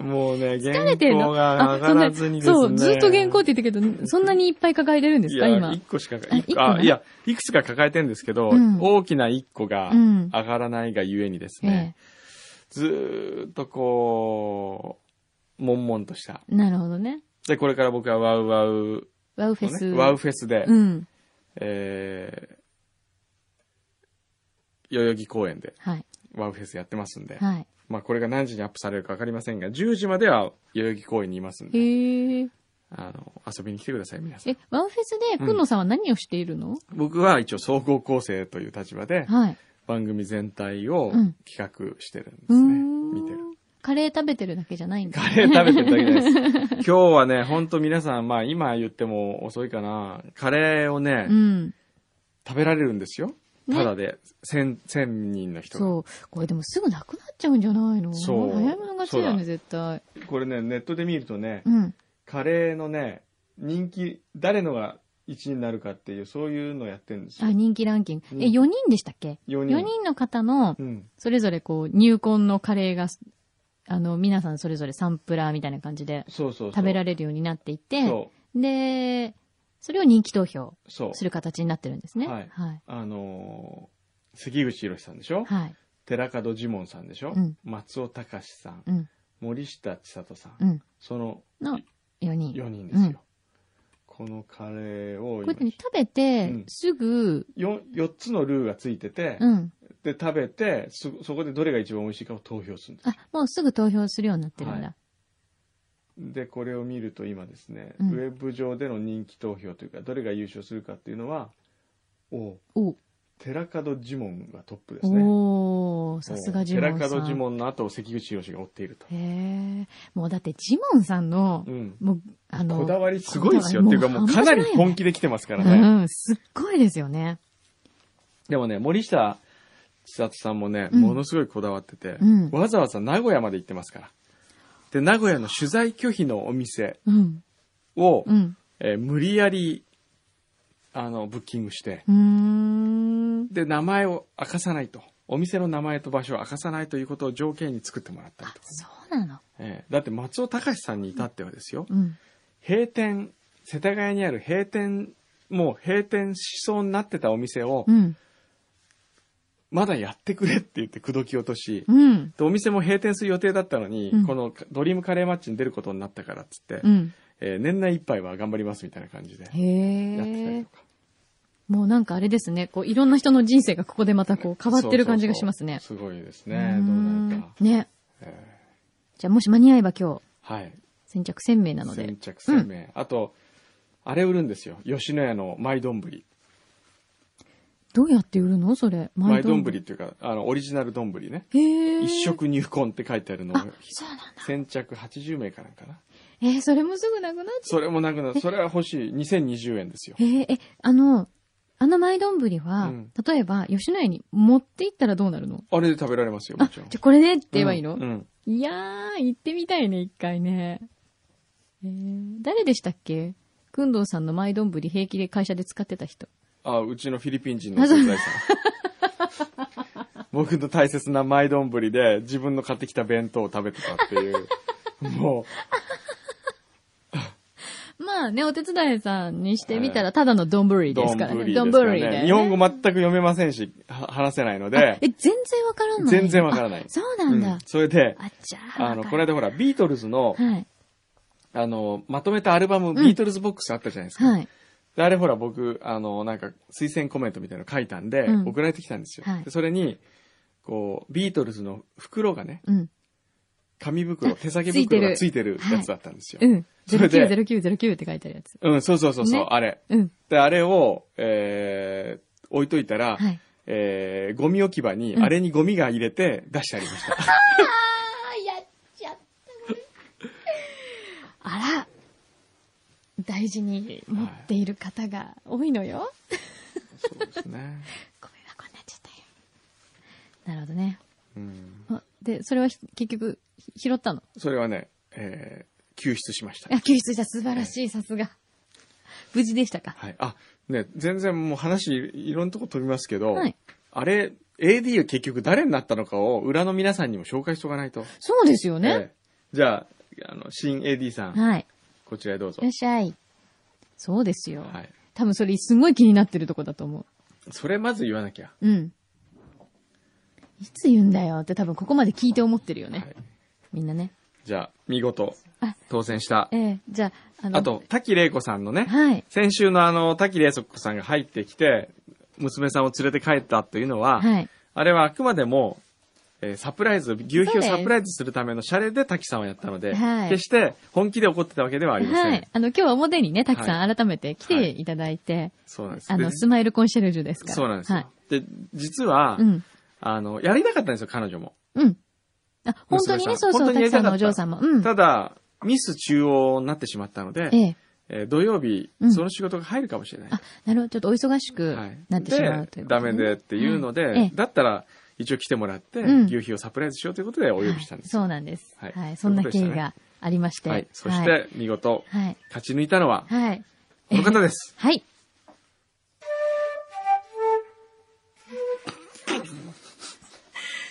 Speaker 2: よ。もうね、原稿が上がらずにですね。
Speaker 3: そう、ずっと原稿って言ったけど、そんなにいっぱい抱えてるんですか、
Speaker 2: いや、
Speaker 3: 今。
Speaker 2: 一個しか、
Speaker 3: あ
Speaker 2: いや、いくつか抱えてるんですけど、
Speaker 3: うん
Speaker 2: 大きな一個が
Speaker 3: うん
Speaker 2: 上がらないがゆえにですね、
Speaker 3: え
Speaker 2: ずーっとこう、悶々とした。
Speaker 3: え。なるほどね。
Speaker 2: で、これから僕はワウワウ
Speaker 3: ワウフェス。
Speaker 2: ワウフェスで、
Speaker 3: うん。
Speaker 2: えー、代々木公園で
Speaker 3: はい。
Speaker 2: ワウフェスやってますんで、
Speaker 3: はい。
Speaker 2: まあこれが何時にアップされるかわかりませんが、10時までは代々木公園にいますんで。あの、遊びに来てください、皆さん。
Speaker 3: え、ワウフェスで、くんの？さんは何をしているの、
Speaker 2: 僕は一応総合構成という立場で、
Speaker 3: はい。
Speaker 2: 番組全体を
Speaker 3: うん
Speaker 2: 企画してるんですね。
Speaker 3: ん。
Speaker 2: 見てる。。
Speaker 3: カレー食べてるだけじゃないんだ、
Speaker 2: カレー食べてるだけです。今日はね、ほんと皆さん、まあ今言っても遅いかな、カレーをね、
Speaker 3: うん。
Speaker 2: 食べられるんですよ。
Speaker 3: ね
Speaker 2: ただで、千、千人の人が。
Speaker 3: そう。これでもすぐなくなっちゃうんじゃないの？
Speaker 2: そう
Speaker 3: 早い者勝ちだよね、絶対。
Speaker 2: これね、ネットで見るとね、
Speaker 3: うん。
Speaker 2: カレーのね、人気、誰のが1位になるかっていう、そういうのやってるんですよ
Speaker 3: あ、。人気ランキング。
Speaker 2: うん
Speaker 3: え、4人でしたっけ
Speaker 2: ？4
Speaker 3: ?4
Speaker 2: 人。
Speaker 3: 人の方の
Speaker 2: う、ん。
Speaker 3: それぞれこう、入魂のカレーが、あの、皆さんそれぞれサンプラーみたいな感じで
Speaker 2: そうそう。
Speaker 3: 食べら
Speaker 2: れ
Speaker 3: れるようになっていて、
Speaker 2: そ
Speaker 3: で、それを人気投票。する形になってるんですね。
Speaker 2: はい
Speaker 3: はい。
Speaker 2: あのー関口博さんでしょ？
Speaker 3: はい。
Speaker 2: 寺門ジモンさんでしょ、
Speaker 3: うん
Speaker 2: 松尾隆さん、
Speaker 3: うん。
Speaker 2: 森下千里さん、
Speaker 3: うん。
Speaker 2: その
Speaker 3: の4人。
Speaker 2: 4人ですよ。
Speaker 3: うん
Speaker 2: このカレーを
Speaker 3: こうやってね、食べて
Speaker 2: うん、
Speaker 3: すぐ、
Speaker 2: 4, 4つのルーがついてて、
Speaker 3: うん。
Speaker 2: で食べてそそこでどれが一番美味しいかを投票するんです
Speaker 3: あ、もうすぐ投票するようになってるんだ。
Speaker 2: はでこれを見ると今ですね、
Speaker 3: うん
Speaker 2: ウェブ上での人気投票というかどれが優勝するかっていうのはお
Speaker 3: お
Speaker 2: 寺門ジモンがトップですね
Speaker 3: おさすがジモンさん。
Speaker 2: 寺門ジモンの後を関口宏が追っていると。
Speaker 3: へえ。もうだってジモンさんの、
Speaker 2: うん。
Speaker 3: もう、あの、
Speaker 2: こだわりすごいですよ。っていうかもうかなり本気で来てますからね。
Speaker 3: うん、すっごいですよね。
Speaker 2: でもね、森下千里さんもね、
Speaker 3: うん
Speaker 2: ものすごいこだわってて、
Speaker 3: うん
Speaker 2: わざわざ名古屋まで行ってますから。で、名古屋の取材拒否のお店
Speaker 3: うん。
Speaker 2: を、
Speaker 3: うん。
Speaker 2: えー無理やり、あの、ブッキングして。で、名前を明かさないと。お店の名前と場所を明かさないということを条件に作ってもらったり
Speaker 3: あ
Speaker 2: と、か。
Speaker 3: そうなの。
Speaker 2: えーだって松尾隆さんに至ってはですよ、
Speaker 3: うん。
Speaker 2: 閉店、世田谷にある閉店、もう閉店しそうになってたお店を、
Speaker 3: うん。
Speaker 2: まだやってくれって言って口説き落とし、
Speaker 3: うん。
Speaker 2: でお店も閉店する予定だったのに、
Speaker 3: うん
Speaker 2: このドリームカレーマッチに出ることになったからっつって、
Speaker 3: うん。
Speaker 2: えー年内いっぱいは頑張りますみたいな感じでやってたりと。か。
Speaker 3: もうなんかあれですね。こう、いろんな人の人生がここでまたこう変わってる感じがしますね。
Speaker 2: そうそうそうすごいです
Speaker 3: う
Speaker 2: ね。どうなるか。
Speaker 3: ね。
Speaker 2: え
Speaker 3: じゃあもし間に合えば今日、
Speaker 2: ーはい。
Speaker 3: 先着1000名なので
Speaker 2: 先。着1000名。あと、あれ売るんですよ。吉野家のマイ丼。
Speaker 3: どうやって売るの？それ。
Speaker 2: マイ丼
Speaker 3: 丼
Speaker 2: っていうか、あの、オリジナル丼ね。一食入魂って書いてあるのを
Speaker 3: あ、そうなんだ。
Speaker 2: 先着80名かなんかな。
Speaker 3: えー、それもすぐなくなっちゃ
Speaker 2: それもなくなる。それは欲しい。2020円ですよ
Speaker 3: う。。えー、え、あの、あの舞丼は、
Speaker 2: うん
Speaker 3: 例えば、吉野家に持って行ったらどうなるの？
Speaker 2: あれで食べられますよ、も
Speaker 3: あ、
Speaker 2: ちろん。
Speaker 3: じゃあこれねって言えばいいの、
Speaker 2: うんうん
Speaker 3: いやー、行ってみたいね、一回ね。えー、誰でしたっけ？くんどうさんの舞丼平気で会社で使ってた人。
Speaker 2: あ、うちのフィリピン人のお手伝いさん。僕の大切なマイ丼で自分の買ってきた弁当を食べてたっていう。も
Speaker 3: まあね、お手伝いさんにしてみたら、ただの丼
Speaker 2: う、
Speaker 3: ですからね。
Speaker 2: ですから
Speaker 3: で、ね。
Speaker 2: 日本語全く読めませんし、は話せないの
Speaker 3: あ
Speaker 2: で
Speaker 3: え、、全然わからない。
Speaker 2: 全然わからない
Speaker 3: あそうなんだ。
Speaker 2: うんそれで、
Speaker 3: あ、じゃあ。
Speaker 2: あの、この間ほら、ビートルズの、
Speaker 3: はい。
Speaker 2: あの、まとめたアルバム、ビートルズボックスあったじゃないですか。
Speaker 3: はい。
Speaker 2: で、あれほら僕、あの、なんか、推薦コメントみたいなの書いたんで、
Speaker 3: うん
Speaker 2: 送られてきたんですよ。
Speaker 3: はい
Speaker 2: でそれに、こう、ビートルズの袋がね、
Speaker 3: うん。
Speaker 2: 紙袋、
Speaker 3: あ
Speaker 2: 手提げ袋がついてるやつだったんですよ。
Speaker 3: うん。
Speaker 2: それで
Speaker 3: 090909って書いてあるやつ。
Speaker 2: うん、そうそうそうそう、
Speaker 3: ね
Speaker 2: あれ。
Speaker 3: うん。
Speaker 2: で、あれを、えー、置いといたら、
Speaker 3: はい。
Speaker 2: えー、ゴミ置き場に、
Speaker 3: うん
Speaker 2: あれにゴミが入れて出してありました。
Speaker 3: あー、やっちゃった。あら。大事に持っている方が多いのよ。
Speaker 2: そうですね。
Speaker 3: ごめんなこになっちゃったよ。なるほどね。
Speaker 2: うん。
Speaker 3: あで、それはひ結局、ひ拾ったの？
Speaker 2: それはね、えー、救出しました。
Speaker 3: あ、救出した。素晴らしい。さすが。無事でしたか？
Speaker 2: はい。あ、ね、全然もう話いろんなとこ飛びますけど、
Speaker 3: はい
Speaker 2: あれ、AD は結局誰になったのかを裏の皆さんにも紹介しとかないと。
Speaker 3: そうですよね。
Speaker 2: ええじゃあ、あの、新 AD さん、
Speaker 3: はい。
Speaker 2: こちらへどうぞ
Speaker 3: いらっ。しゃい。そうですよ。
Speaker 2: はい。
Speaker 3: 多分それすごい気になってるとこだと思
Speaker 2: それまず言わなきゃ。
Speaker 3: う。うん。いつ言うんだよって多分ここまで聞いて思ってるよね。
Speaker 2: はい。
Speaker 3: みんなね。
Speaker 2: じゃあ、見事
Speaker 3: あ、
Speaker 2: 当選した。
Speaker 3: ええじゃあ、あの、
Speaker 2: あと、滝玲子さんのね、
Speaker 3: はい。
Speaker 2: 先週のあの、滝玲子さんが入ってきて、娘さんを連れて帰ったというのは、
Speaker 3: はい。
Speaker 2: あれはあくまでも、えーサプライズ、牛皮をサプライズするためのシャレで滝さんはやったので、
Speaker 3: はい
Speaker 2: 決して本気で怒ってたわけではありません。
Speaker 3: はい。あの、今日は表にね、たくさ
Speaker 2: は
Speaker 3: ん改めて来ていただいて、
Speaker 2: そうなんです。
Speaker 3: あの、
Speaker 2: で
Speaker 3: スマイルコンシェルジュですから。
Speaker 2: そうなんですよ。
Speaker 3: はい。
Speaker 2: で、実は、
Speaker 3: うん。
Speaker 2: あの、やりたかったんですよ、彼女も。
Speaker 3: うん。あ、本当にね、そうそう、
Speaker 2: 本当にやりたかった
Speaker 3: たくさんのお嬢さんも。うん。
Speaker 2: ただ、ミス中央になってしまったので、
Speaker 3: ええ。
Speaker 2: えー土曜日、
Speaker 3: うん
Speaker 2: その仕事が入るかもしれない。
Speaker 3: あ、なるほど。ちょっとお忙しく
Speaker 2: はい
Speaker 3: なってしまうということ
Speaker 2: でダメでっていうので、
Speaker 3: はいええ
Speaker 2: だったら一応来てもらって、
Speaker 3: うん
Speaker 2: 牛皮をサプライズしようということでお呼びしたんです。
Speaker 3: はいそうなんです。
Speaker 2: はい
Speaker 3: はい。そんな経緯がありまして。
Speaker 2: はい。そして、見事、
Speaker 3: はい。
Speaker 2: 勝ち抜いたのは、
Speaker 3: はい。
Speaker 2: この方です。
Speaker 3: はい。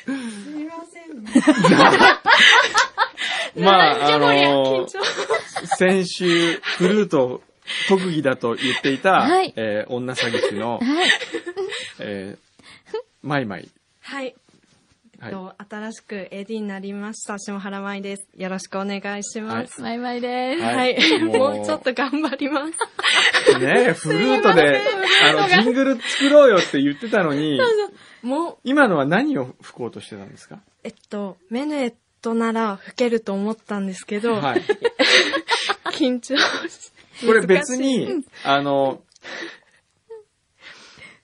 Speaker 4: すみませんね。
Speaker 2: まあ、あの。先週、フルート特技だと言っていた、
Speaker 3: はい
Speaker 2: えー女詐欺師の、
Speaker 3: はい。
Speaker 2: えー、マイマイ。
Speaker 4: はい。
Speaker 2: はい。
Speaker 4: と新しく AD になりました、下原舞です。よろしくお願いします。
Speaker 3: マイマイです。
Speaker 2: は
Speaker 4: はいい。
Speaker 2: もう
Speaker 4: ちょっと頑張ります。
Speaker 2: ねフルートで、あの、ジングル作ろうよって言ってたのに、
Speaker 4: もう、
Speaker 2: 今のは何を吹こうとしてたんですか？
Speaker 4: えっと、メヌエットなら吹けると思ったんですけど、
Speaker 2: はい。
Speaker 4: 緊張し
Speaker 2: これ別に、あの、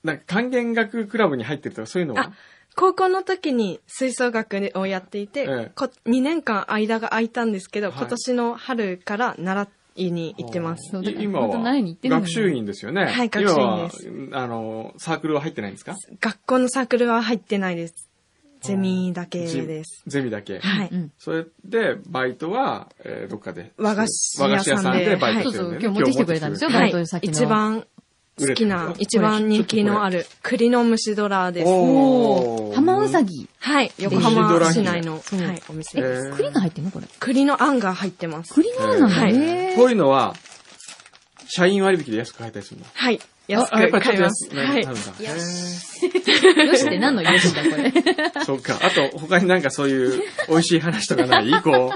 Speaker 2: なんか還元学クラブに入ってるとかそういうのは？
Speaker 4: 高校の時に吹奏楽をやっていて、
Speaker 2: ええ
Speaker 4: こ2年間間が空いたんですけど、
Speaker 2: はい
Speaker 4: 今年の春から習いに行ってます。
Speaker 3: そうだから
Speaker 2: い今は学習院ですよね。
Speaker 4: はい学習院です
Speaker 2: 今は、あの、サークルは入ってないんですか？
Speaker 4: 学校のサークルは入ってないです。ゼミだけです。
Speaker 2: ゼミだけ。
Speaker 4: はい。
Speaker 3: うん。
Speaker 2: それで、バイトは、えーどっかで。
Speaker 4: 和菓子
Speaker 2: 和菓子屋さんでバイ
Speaker 3: そうそう、
Speaker 2: トしてるんだよね。
Speaker 3: 今日持ってきてくれたんですよ、
Speaker 4: はい
Speaker 3: バイト先の。
Speaker 4: 一番好きな、一番人気のある栗の蒸しドラです。
Speaker 2: おー。
Speaker 3: 浜うさぎ。
Speaker 4: はい。横浜市内の、はい、お店
Speaker 3: え
Speaker 4: です。、
Speaker 3: 栗が入ってんのこれ。
Speaker 4: 栗のあんが入ってます。
Speaker 3: 栗のあんなんだ
Speaker 4: はい
Speaker 3: ね。
Speaker 2: こういうのは、社員割引で安く買えたりするの
Speaker 4: はい。安く買います。はい
Speaker 2: くなるんだ。。へ
Speaker 3: よしって何のよしだ、これ。
Speaker 2: ー。そっか。あと、他になんかそういう美味しい話とかないこ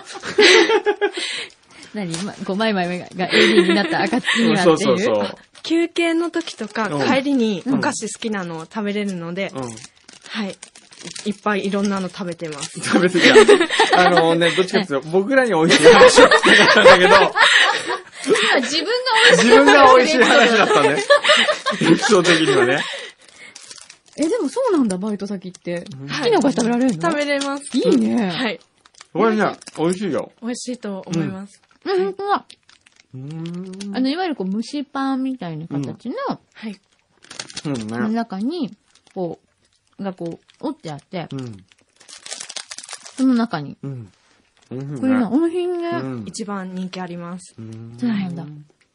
Speaker 3: 何ま、こう、マイマイが AD になった暁に
Speaker 2: う。
Speaker 3: はっていう。
Speaker 2: そうそうそう。
Speaker 4: 休憩の時とか
Speaker 2: うん
Speaker 4: 帰りにお菓子好きなのを食べれるので、
Speaker 2: うん。
Speaker 4: はい。いっぱいいろんなの食べてます。
Speaker 2: 食べてた。あのね、どっちかっていうと、僕らに美味しい話を聞きたかったんだけど、
Speaker 3: 今自分が
Speaker 2: 自分が美味しい話だったね。エピソード的にはね。
Speaker 3: え、でもそうなんだ、バイト先って。
Speaker 4: はい
Speaker 3: 好きなお菓子食べられるの？
Speaker 4: 食べれます。
Speaker 3: いいね。
Speaker 4: はい。
Speaker 2: これね、美味しいよ。
Speaker 4: 美味しいと思います。
Speaker 3: うん、ほんとだ。
Speaker 2: うーん。
Speaker 3: あの、いわゆるこう、蒸しパンみたいな形の、
Speaker 4: はい。
Speaker 2: うん
Speaker 3: の
Speaker 2: ね。
Speaker 3: 中に、こう、がこう、折ってあって、
Speaker 2: うん。
Speaker 3: その中に、
Speaker 2: うん。うん。
Speaker 3: これが美味しいね。
Speaker 2: うん。
Speaker 4: 一番人気あります。
Speaker 2: うん
Speaker 3: そうなんだ。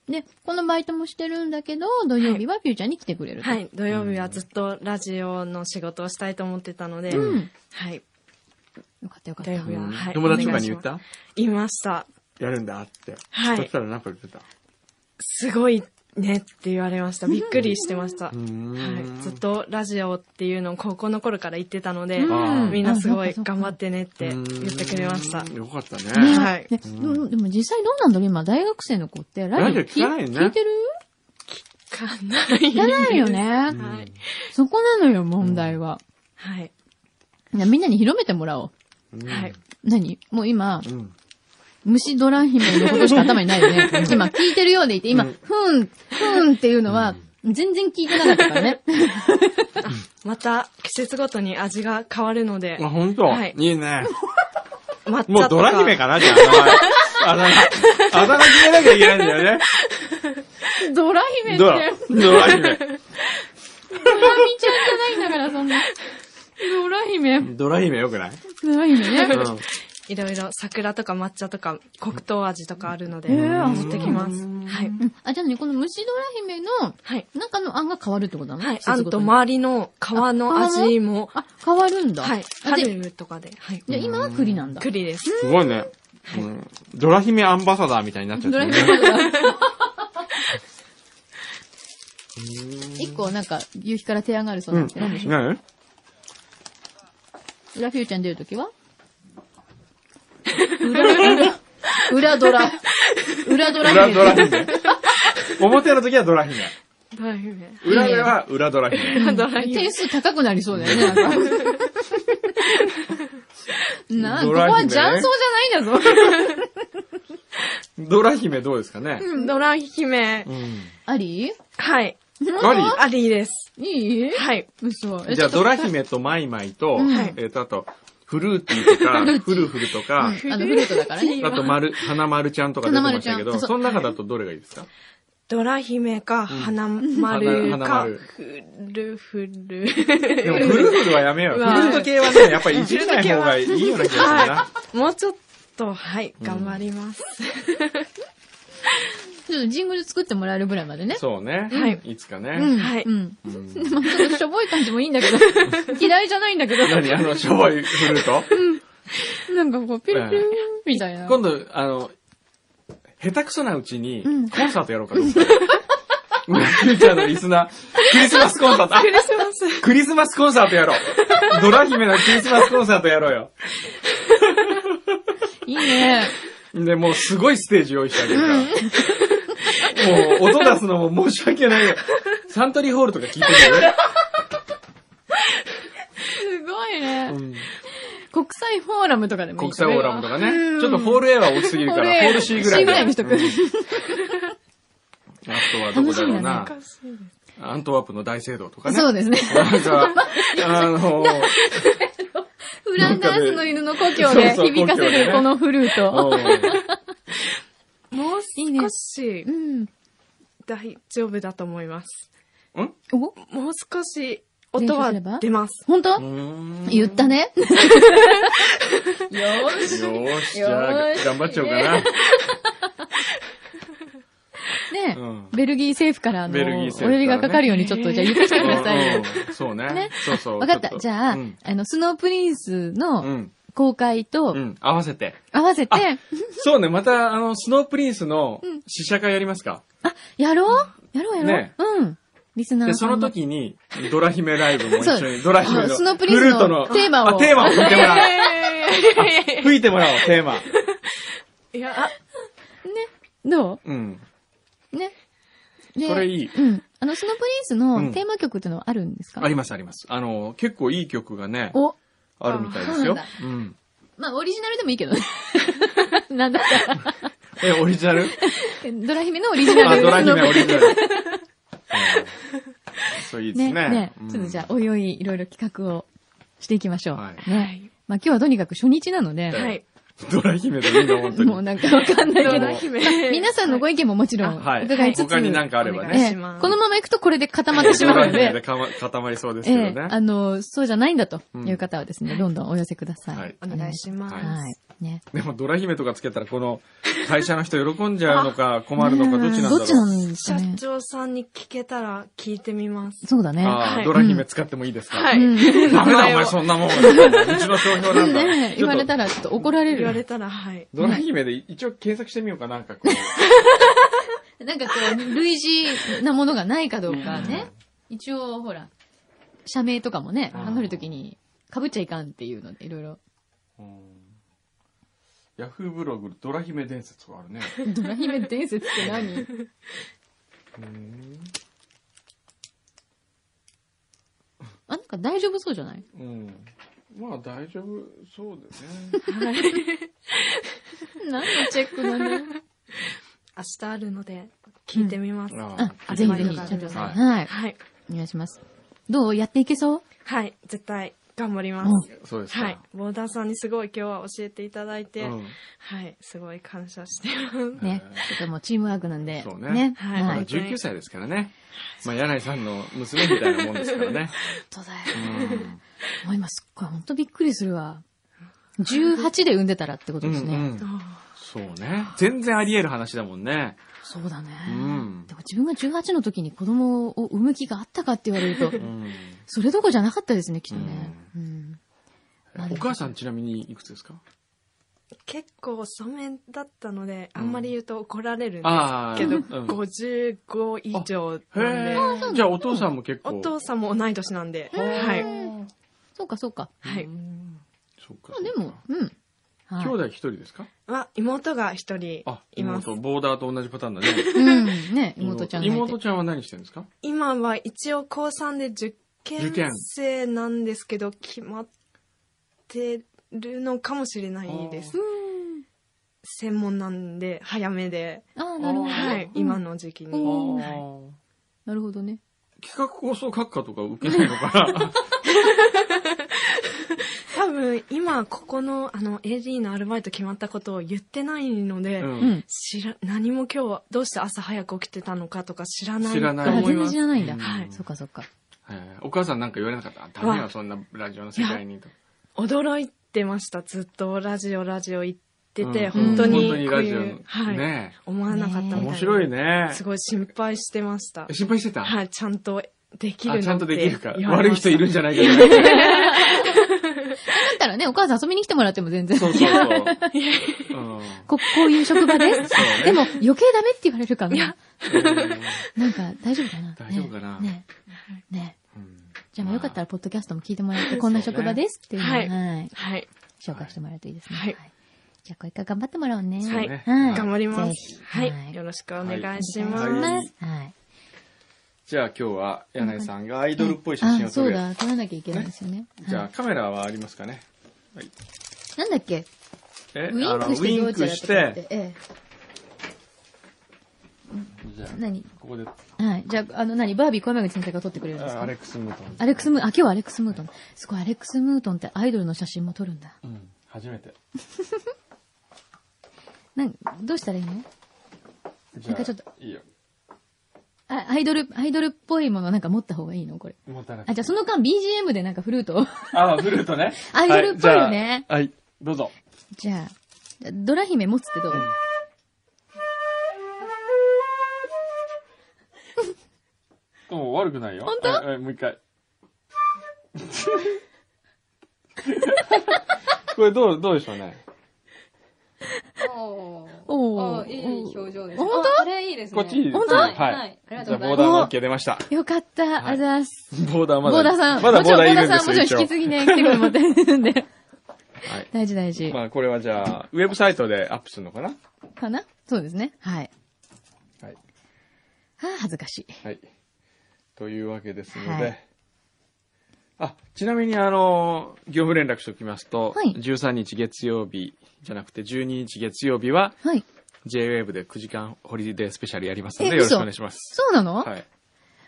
Speaker 3: で、このバイトもしてるんだけど、土曜日はフューチャーに来てくれると。
Speaker 4: はい。土曜日はずっとラジオの仕事をしたいと思ってたので、
Speaker 3: うん。
Speaker 4: はい。
Speaker 3: よかったよかった
Speaker 4: 土曜。日は、
Speaker 2: うん
Speaker 4: はい。
Speaker 2: 友達とかに言った？
Speaker 4: 言いました。
Speaker 2: やるんだって。
Speaker 4: はい
Speaker 2: そしたらなんか言ってた。
Speaker 4: すごいねって言われました。びっくりしてました。はい。ずっとラジオっていうのを高校の頃から言ってたので、
Speaker 3: うん
Speaker 4: みんなすごい頑張ってねって言ってくれました。
Speaker 2: うんよかった
Speaker 3: ね
Speaker 2: ね。
Speaker 4: はい
Speaker 3: ねでもでも実際どうなんだろう？今、大学生の子ってラジオ
Speaker 2: 聞かないよね
Speaker 3: 聞いてる？
Speaker 4: かない。
Speaker 3: 聞かないよね。
Speaker 4: はい。
Speaker 3: そこなのよ、問題は。
Speaker 4: はい。
Speaker 3: みんなに広めてもらおう。
Speaker 2: うん
Speaker 4: はい。
Speaker 3: 何？もう今、
Speaker 2: うん。
Speaker 3: 虫ドラ姫のことしか頭にないよね。今聞いてるようでいて、今、
Speaker 2: うん
Speaker 3: ふん、ふんっていうのは、全然聞いてなかったからね。
Speaker 4: また季節ごとに味が変わるので
Speaker 2: あ、、ほんと
Speaker 4: はい
Speaker 2: いいね。もうドラ姫かなじゃあ。あだ名、あだ名決めなきゃいけないんだよね。
Speaker 3: ドラ姫って、
Speaker 2: ドラ
Speaker 3: ドラ、
Speaker 2: ドラ姫。
Speaker 3: ミちゃんじゃないんだから、そんな。ドラ姫。
Speaker 2: ドラ姫よくない？
Speaker 3: ドラ姫ね。
Speaker 2: うん。
Speaker 4: いろいろ桜とか抹茶とか黒糖味とかあるので、持ってきます。はい。
Speaker 3: うんあ、じゃあね、この虫ドラ姫の
Speaker 4: はい。
Speaker 3: 中のあんが変わるってことなの？
Speaker 4: はい。あんと周りの皮の味も、
Speaker 3: あ、変わるんだ。
Speaker 4: はい。
Speaker 3: あで
Speaker 4: 春とかで、はい。
Speaker 3: じゃあ今は栗なんだ。
Speaker 4: 栗です。
Speaker 2: すごいね。うんドラ姫アンバサダーみたいになっちゃって
Speaker 3: ドラ
Speaker 2: る
Speaker 3: 姫
Speaker 2: ね。
Speaker 3: だ。一個なんか、夕日から提案があるそうなんですけど、何でしょう？
Speaker 2: 何？
Speaker 3: 裏フューチャーに出るときは？裏、裏、裏ドラ。裏ドラ
Speaker 2: 裏
Speaker 3: 姫
Speaker 2: ドラ姫。表の時はドラ姫。
Speaker 4: ドラ姫。
Speaker 2: 裏では裏ドラ姫。
Speaker 4: ドラ姫
Speaker 3: 点。数高くなりそうだよね、なんか。な、ここは雀荘じゃないんだぞ。
Speaker 2: ドラ姫どうですかね
Speaker 4: ドラ姫。
Speaker 2: うん。
Speaker 3: あり
Speaker 4: はい。
Speaker 2: あ
Speaker 4: ありです。
Speaker 3: いい？
Speaker 4: はい。
Speaker 3: 嘘。
Speaker 2: りじゃあドラ姫とマイマイと、
Speaker 3: はい
Speaker 2: えっと、あと、フルーティーとか、フルフルとか、
Speaker 3: あの、フルートだからね。
Speaker 2: あと、まる、花丸ちゃんとか出てましたけど、その中だとどれがいいですか？
Speaker 4: ドラ姫か、花丸かフルフル。
Speaker 2: でも、フルフルはやめよう。フル
Speaker 4: はい
Speaker 2: ート系はね、やっぱりいじれない方がいいような気がするな。
Speaker 4: はい。もうちょっと、はい、頑張ります。
Speaker 3: ちょっとジングル作ってもらえるぐらいまでね。
Speaker 2: そうね。
Speaker 4: はい
Speaker 2: いつか
Speaker 3: う
Speaker 2: ね。
Speaker 3: ん。
Speaker 4: はい
Speaker 3: うん。
Speaker 2: うん
Speaker 3: まあちょっとしょぼい感じもいいんだけど。嫌いじゃないんだけど。
Speaker 2: 何あの、しょぼいフルート
Speaker 3: なんかこう、ピルピルみたいな。
Speaker 2: 今度、あの、下手くそなうちに
Speaker 3: うん、
Speaker 2: コンサートやろうかと思って。村上ちゃんのリスナー、クリスマスコンサート。あ
Speaker 4: クリスマス。
Speaker 2: クリスマスコンサートやろう。ドラ姫のクリスマスコンサートやろうよ。
Speaker 3: いいね。
Speaker 2: で、もうすごいステージ用意してあげるから。もう、音出すのも申し訳ないよ。サントリーホールとか聞いてるよね。
Speaker 3: すごいね。
Speaker 2: うん
Speaker 3: 国際フォーラムとかでもいい
Speaker 2: 国際フォーラムとかね。
Speaker 3: うん
Speaker 2: ちょっとホール A は大きすぎるから、ホール C ぐらい
Speaker 3: C
Speaker 2: で。
Speaker 3: ぐらいにしとく。
Speaker 2: うんあとはどこだろうな。アントワープの大聖堂とかね。
Speaker 3: そうですね。
Speaker 2: なんか、あの、
Speaker 3: フランダースの犬の故郷で響かせるこのフルート。
Speaker 2: うん
Speaker 4: もう
Speaker 3: いいね
Speaker 4: 少し
Speaker 3: うん。
Speaker 4: 大丈夫だと思います。
Speaker 3: お？
Speaker 4: もう少し音は出ます。
Speaker 3: 本当？言ったね。よーし。
Speaker 2: よーし、じゃあ、頑張っちゃおうかな。
Speaker 3: ね、
Speaker 2: うん
Speaker 3: ベルギー政府からあの、
Speaker 2: ベルギー政府からね
Speaker 3: お呼びがかかるようにちょっと、じゃあ言ってきてくださいよ。
Speaker 2: うんそうね。
Speaker 3: ね
Speaker 2: そうそう。
Speaker 3: わかった。じゃあ、
Speaker 2: うん。
Speaker 3: あの、スノープリンス
Speaker 2: う
Speaker 3: の
Speaker 2: ん。
Speaker 3: 公開と
Speaker 2: うん。合わせて。
Speaker 3: 合わせて、
Speaker 2: そうね、また、あの、スノープリンスの
Speaker 3: うん
Speaker 2: 試写会やりますか？
Speaker 3: やろう？やろうやろう。
Speaker 2: ね
Speaker 3: うん。リスナ
Speaker 2: で、その。時に、ドラ姫ライブも一緒に、ドラ姫の、
Speaker 3: あのスノープリンス
Speaker 2: ルートの、
Speaker 3: テーマを
Speaker 2: あ、テーマを吹いてもらう。吹いてもらおう、テーマ。
Speaker 4: いや、あ
Speaker 3: ど
Speaker 2: う？ん。
Speaker 3: うね。で
Speaker 2: それいい
Speaker 3: うん。あの、スノープリンス
Speaker 2: うん
Speaker 3: のテーマ曲っていうのはあるんですか？
Speaker 2: あります、あります。あの、結構いい曲がね、
Speaker 3: お、
Speaker 2: あるみたいですよ
Speaker 3: あ。
Speaker 2: うん。
Speaker 3: まあ、オリジナルでもいいけどね。なんだったら。
Speaker 2: え、オリジナル？
Speaker 3: ドラ姫のオリジナル。
Speaker 2: あ、ドラ姫オリジナル。そういいです
Speaker 3: ね、
Speaker 2: ね。
Speaker 3: ね、
Speaker 2: うん
Speaker 3: ちょっとじゃあ、おいおい、いろいろ企画をしていきましょう。
Speaker 2: はい
Speaker 3: ね。まあ、今日はとにかく初日なので、
Speaker 4: はい。
Speaker 2: ドラ姫でいいの、本当に。
Speaker 3: もうなんかわかんないけど
Speaker 4: ドラ、姫。
Speaker 3: 皆さんのご意見ももちろん、
Speaker 2: はい。
Speaker 3: 伺いつつ、
Speaker 2: 他になんかあればね。
Speaker 3: このまま行くとこれで固まってしまうの
Speaker 2: ドラ姫で
Speaker 3: で、
Speaker 2: 固まりそうですけ
Speaker 3: え
Speaker 2: ど
Speaker 3: え
Speaker 2: ね。
Speaker 3: あの、そうじゃないんだという方はですね、どんどんお寄せください。
Speaker 2: はい
Speaker 4: お願いします。
Speaker 3: はい。ね。
Speaker 2: でも、ドラ姫とかつけたら、この、会社の人喜んじゃうのか、困るのか、どっちなんだろう。
Speaker 3: どっちなんです
Speaker 4: 社
Speaker 3: かね。
Speaker 4: 長さんに聞けたら聞いてみます。
Speaker 3: そうだね。
Speaker 2: ドラ姫使ってもいいですか？
Speaker 4: はい。
Speaker 3: うん
Speaker 2: ダメだ、お前そんなもん。うちの商標なんだ。
Speaker 3: ね言われた
Speaker 2: ら。
Speaker 3: らちょっと怒られる。
Speaker 4: 言われたら、はい。
Speaker 2: ドラ姫で一応検索してみようか、なんかこう。
Speaker 3: なんかこう、類似なものがないかどうかね。一応、ほら、社名とかもね、
Speaker 2: うん
Speaker 3: 考えるときに、被っちゃいかんっていうので、いろいろ。
Speaker 2: ヤフーブログ、ドラ姫伝説があるね。
Speaker 3: ドラ姫伝説って何？あ、なんか大丈夫そうじゃない？
Speaker 2: うん。まあ大丈夫そうですね。
Speaker 3: 何のチェックなんだよ。
Speaker 4: 明日あるので、聞いてみます。
Speaker 2: あ
Speaker 3: あ、ぜひぜひ、
Speaker 4: はい
Speaker 3: 社長さん。
Speaker 2: はい
Speaker 3: はい。
Speaker 4: はい。
Speaker 3: お願いします。どう？やっていけそう？
Speaker 4: はい。絶対頑張ります。
Speaker 2: そうですか。
Speaker 4: はい。ボーダーさんにすごい今日は教えていただいて、
Speaker 2: うん
Speaker 4: はい。すごい感謝してます。
Speaker 3: ね。ちょっともうチームワークなんで。
Speaker 2: そうね
Speaker 4: はい
Speaker 3: はい。
Speaker 2: まだ19歳ですからね。まあ、柳井さんの娘みたいなもんですからね。
Speaker 3: 本当だよ。
Speaker 2: うん
Speaker 3: もう今すっごい本当びっくりするわ。18で産んでたらってことですね。
Speaker 2: うんうんそうね。全然あり得る話だもんね。
Speaker 3: そうだね。
Speaker 2: うん
Speaker 3: でも自分が18の時に子供を産む気があったかって言われると
Speaker 2: う、ん
Speaker 3: それどころじゃなかったですね、きっとね。うん。
Speaker 2: お母さんちなみにいくつですか？
Speaker 4: 結構遅めだったので、あんまり言うと怒られるんで
Speaker 2: ああ。
Speaker 4: すけど、
Speaker 2: うん
Speaker 4: 55以上なんで、
Speaker 2: へえ。じゃあお父さんも結構。
Speaker 4: お父さんも同い年なんで、はい。
Speaker 3: そうか、そうか。
Speaker 4: はい。
Speaker 2: そうか
Speaker 3: まあ。でも、うん。はい
Speaker 2: 兄弟一人ですか？
Speaker 4: は、妹が一人
Speaker 2: あ、
Speaker 4: います。
Speaker 2: 妹、ボーダーと同じパターンだね。
Speaker 3: うん。ね、妹ちゃん。
Speaker 2: 妹ちゃんは何してるんですか？
Speaker 4: 今は一応高3で受験
Speaker 2: 受験
Speaker 4: 生なんですけど、決まってるのかもしれないです。専門なんで、早めで。
Speaker 3: ああ、なるほど。
Speaker 4: はい、
Speaker 3: うん
Speaker 4: 今の時期に。
Speaker 3: なるほどね。
Speaker 2: 企画構想学科とか受けないのかな？
Speaker 4: 多分、今、ここの、あの、AD のアルバイト決まったことを言ってないので、
Speaker 2: う
Speaker 3: うんん。
Speaker 4: 知ら、何も今日はどうして朝早く起きてたのかとか知らない
Speaker 2: 知らない
Speaker 3: あ、全。然知らないんだ。
Speaker 2: はい
Speaker 3: そっかそっか。
Speaker 2: えーお母さんなんか言われなかった？ダメよ、そんなラジオの世界にと。
Speaker 4: 驚いてました。ずっとラジオ、ラジオ言ってて、
Speaker 2: うん
Speaker 4: 本当に
Speaker 2: 本当に
Speaker 4: こういう
Speaker 2: ラジオ、
Speaker 4: はい、
Speaker 2: ね
Speaker 4: 思わなかったみたいな。
Speaker 2: 面白いね。
Speaker 4: すごい心配してました。
Speaker 2: 心配してた？
Speaker 4: はい、ちゃんとできるのって
Speaker 2: あちゃんとできるか。悪い人いるんじゃないかとか。
Speaker 3: だったらね、お母さん遊びに来てもらっても全然。
Speaker 2: そうそう そう。うん
Speaker 3: こ、こういう職場で？す。でも、余計ダメって言われるかな。
Speaker 2: うん
Speaker 3: なんか、大丈夫かな？
Speaker 2: 大丈夫かな？
Speaker 3: ねねじゃあまあよかったら、ポッドキャストも聞いてもらって、こんな職場ですっていうのを、
Speaker 4: はい
Speaker 3: はい。
Speaker 4: はい。
Speaker 3: 紹介してもらえるといいですね。
Speaker 4: はい
Speaker 3: じゃあ、これから頑張ってもらおうね。
Speaker 4: はい
Speaker 2: ね
Speaker 3: はい
Speaker 4: 頑張りま
Speaker 3: ぜ
Speaker 4: す。
Speaker 3: ひ
Speaker 4: はい。よろしくお願いします。
Speaker 2: はい
Speaker 3: はい。
Speaker 2: じゃあ今日は柳井さんがアイドルっぽい写真
Speaker 3: あ、
Speaker 2: を撮る。
Speaker 3: そうだ、撮らなきゃいけないですよね。
Speaker 2: じゃあ
Speaker 3: はい
Speaker 2: カメラはありますかね？
Speaker 3: なんだっけ？
Speaker 2: え
Speaker 3: ウィンクして。ええ
Speaker 2: じゃあ、
Speaker 3: 何？
Speaker 2: ここで、
Speaker 3: はい。じゃあ、あの、何？バービー小山口先生が撮ってくれるんですか？
Speaker 2: あアレックス・ムートン。
Speaker 3: アレックスムー、あ、今日はアレックスムートン。すごい、アレックスムートンってアイドルの写真も撮るんだ。
Speaker 2: うん、初めて。
Speaker 3: なんどうしたらいいの？
Speaker 2: じ
Speaker 3: なんかちょっと。
Speaker 2: いいよ。
Speaker 3: あ、アイドル、アイドルっぽいものなんか持った方がいいの？これ。
Speaker 2: 持たなくて
Speaker 3: あ、じゃあその間 BGM でなんかフルートを。
Speaker 2: あ、フルートね。
Speaker 3: アイドルっぽいよね
Speaker 2: はい、はい、どうぞ。
Speaker 3: じゃあ、ドラ姫持つってどう、
Speaker 2: もう悪くないよ。
Speaker 3: 本当？
Speaker 2: はいはいもう一回。これどう、どうでしょうね。
Speaker 3: お
Speaker 4: あ
Speaker 3: ー
Speaker 4: いい表情です。
Speaker 3: 本当？
Speaker 4: あこれいいですね。
Speaker 2: こっちいいです
Speaker 3: 本当？
Speaker 2: はい。
Speaker 4: はいありがとうございます
Speaker 2: じゃあボーダーも OK 出ました。
Speaker 3: よかった、ありがとうございます。
Speaker 2: ボーダーまだ。
Speaker 3: ボーダーさん。
Speaker 2: まだボーダーいるんですよ、
Speaker 3: もちろん、ボーダーさんもちろん引き継ぎね、来てくれもってるんで。
Speaker 2: はい。
Speaker 3: 大事大事。
Speaker 2: まあ、これはじゃあ、ウェブサイトでアップするのかな？
Speaker 3: かな？そうですね。はい。
Speaker 2: はい。
Speaker 3: はあ、恥ずかしい。
Speaker 2: はい。というわけですので、
Speaker 3: はい
Speaker 2: あ、ちなみにあの、業務連絡しておきますと、
Speaker 3: はい
Speaker 2: 13日月曜日じゃなくて12日月曜日は
Speaker 3: はい。
Speaker 2: JWAVE で9時間ホリデースペシャルやりますので
Speaker 3: え
Speaker 2: よろしく
Speaker 3: 嘘
Speaker 2: お願いします。
Speaker 3: そうなの、
Speaker 2: はい。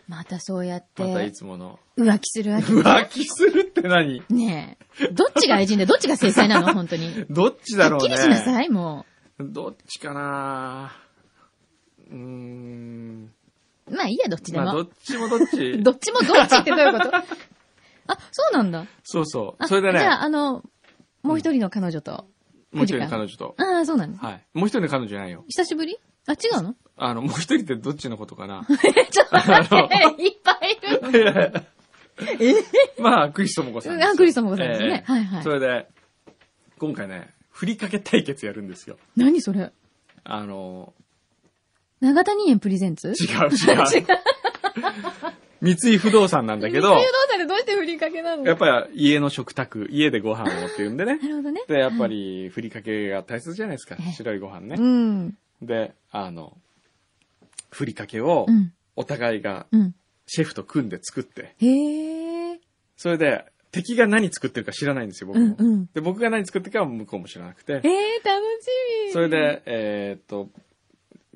Speaker 3: またそうやって、
Speaker 2: またいつもの。
Speaker 3: 浮気するわけ。
Speaker 2: 浮気するって何？
Speaker 3: ねえ。どっちが愛人でどっちが制裁なの？本当に。
Speaker 2: どっちだろうね。
Speaker 3: はっきりしなさい、も
Speaker 2: どっちかな？うーん。
Speaker 3: う。まあいいや、どっちでも。
Speaker 2: まあ、どっちもどっち。
Speaker 3: どっちもどっちってどういうこと？あ、そうなんだ。
Speaker 2: そうそう。
Speaker 3: あ
Speaker 2: それでね
Speaker 3: じ、ゃあ、あの、もう一人の彼女と。
Speaker 2: もう一人の彼女と。
Speaker 3: ああ、そうなんです。
Speaker 2: はい。もう一人の彼女じゃないよ。
Speaker 3: 久しぶり？あ、違うの？
Speaker 2: あの、もう一人ってどっちのことかな？
Speaker 3: ちょっと待って、いっぱいいる。
Speaker 2: まあ、クリストモコさん。
Speaker 3: あクリストモコさんですね
Speaker 2: ええ
Speaker 3: はいはい
Speaker 2: それで、今回ね、ふりかけ対決やるんですよ。
Speaker 3: 何それ？
Speaker 2: あの、
Speaker 3: 長谷園プレゼンツ？
Speaker 2: 違う違う。三井不動産なんだけど
Speaker 3: 水、道さんでどうして振りかけなの？
Speaker 2: やっぱり家の食卓、家でご飯をっていうんでね。
Speaker 3: なるほどね。
Speaker 2: で、やっぱりふりかけが大切じゃないですか
Speaker 3: ええ。
Speaker 2: 白いご飯ね
Speaker 3: う。ん。
Speaker 2: で、あの、ふりかけを
Speaker 3: うん。
Speaker 2: お互いが
Speaker 3: うん。
Speaker 2: シェフと組んで作って、
Speaker 3: へえ。
Speaker 2: それで敵が何作ってるか知らないんですよ、僕も。
Speaker 3: うんうん。
Speaker 2: で、僕が何作ってるかは向こうも知らなくて
Speaker 3: え。え楽しみ。
Speaker 2: それで、えーっと、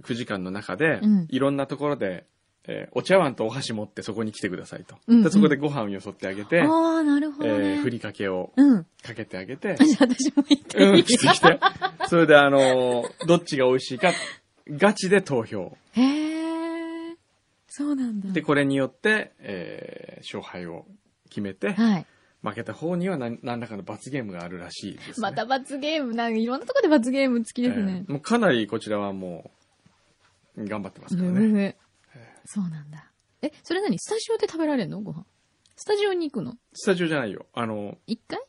Speaker 2: 9時間の中で
Speaker 3: うん、
Speaker 2: いろんなところで、えーお茶碗とお箸持ってそこに来てくださいと。
Speaker 3: うんうん
Speaker 2: でそこでご飯をよそってあげて、
Speaker 3: ああ、なるほどね。
Speaker 2: えーふりかけを
Speaker 3: うん。
Speaker 2: かけてあげて、
Speaker 3: あ じゃあ私も行って
Speaker 2: うん、
Speaker 3: いい
Speaker 2: 来て来て。それであのーどっちが美味しいか、ガチで投票。
Speaker 3: へえ。そうなんだ。
Speaker 2: で、これによって、えー勝敗を決めて、
Speaker 3: はい。
Speaker 2: 負けた方には何何らかの罰ゲームがあるらしいです、ね。
Speaker 3: また罰ゲーム、なんかいろんなとこで罰ゲーム好きですね
Speaker 2: え。ーもうかなりこちらはもう、頑張ってますからね。
Speaker 3: うんうんそうなんだ。え、それ何？スタジオで食べられるの？ご飯。スタジオに行くの？
Speaker 2: スタジオじゃないよ。あの、
Speaker 3: 一回？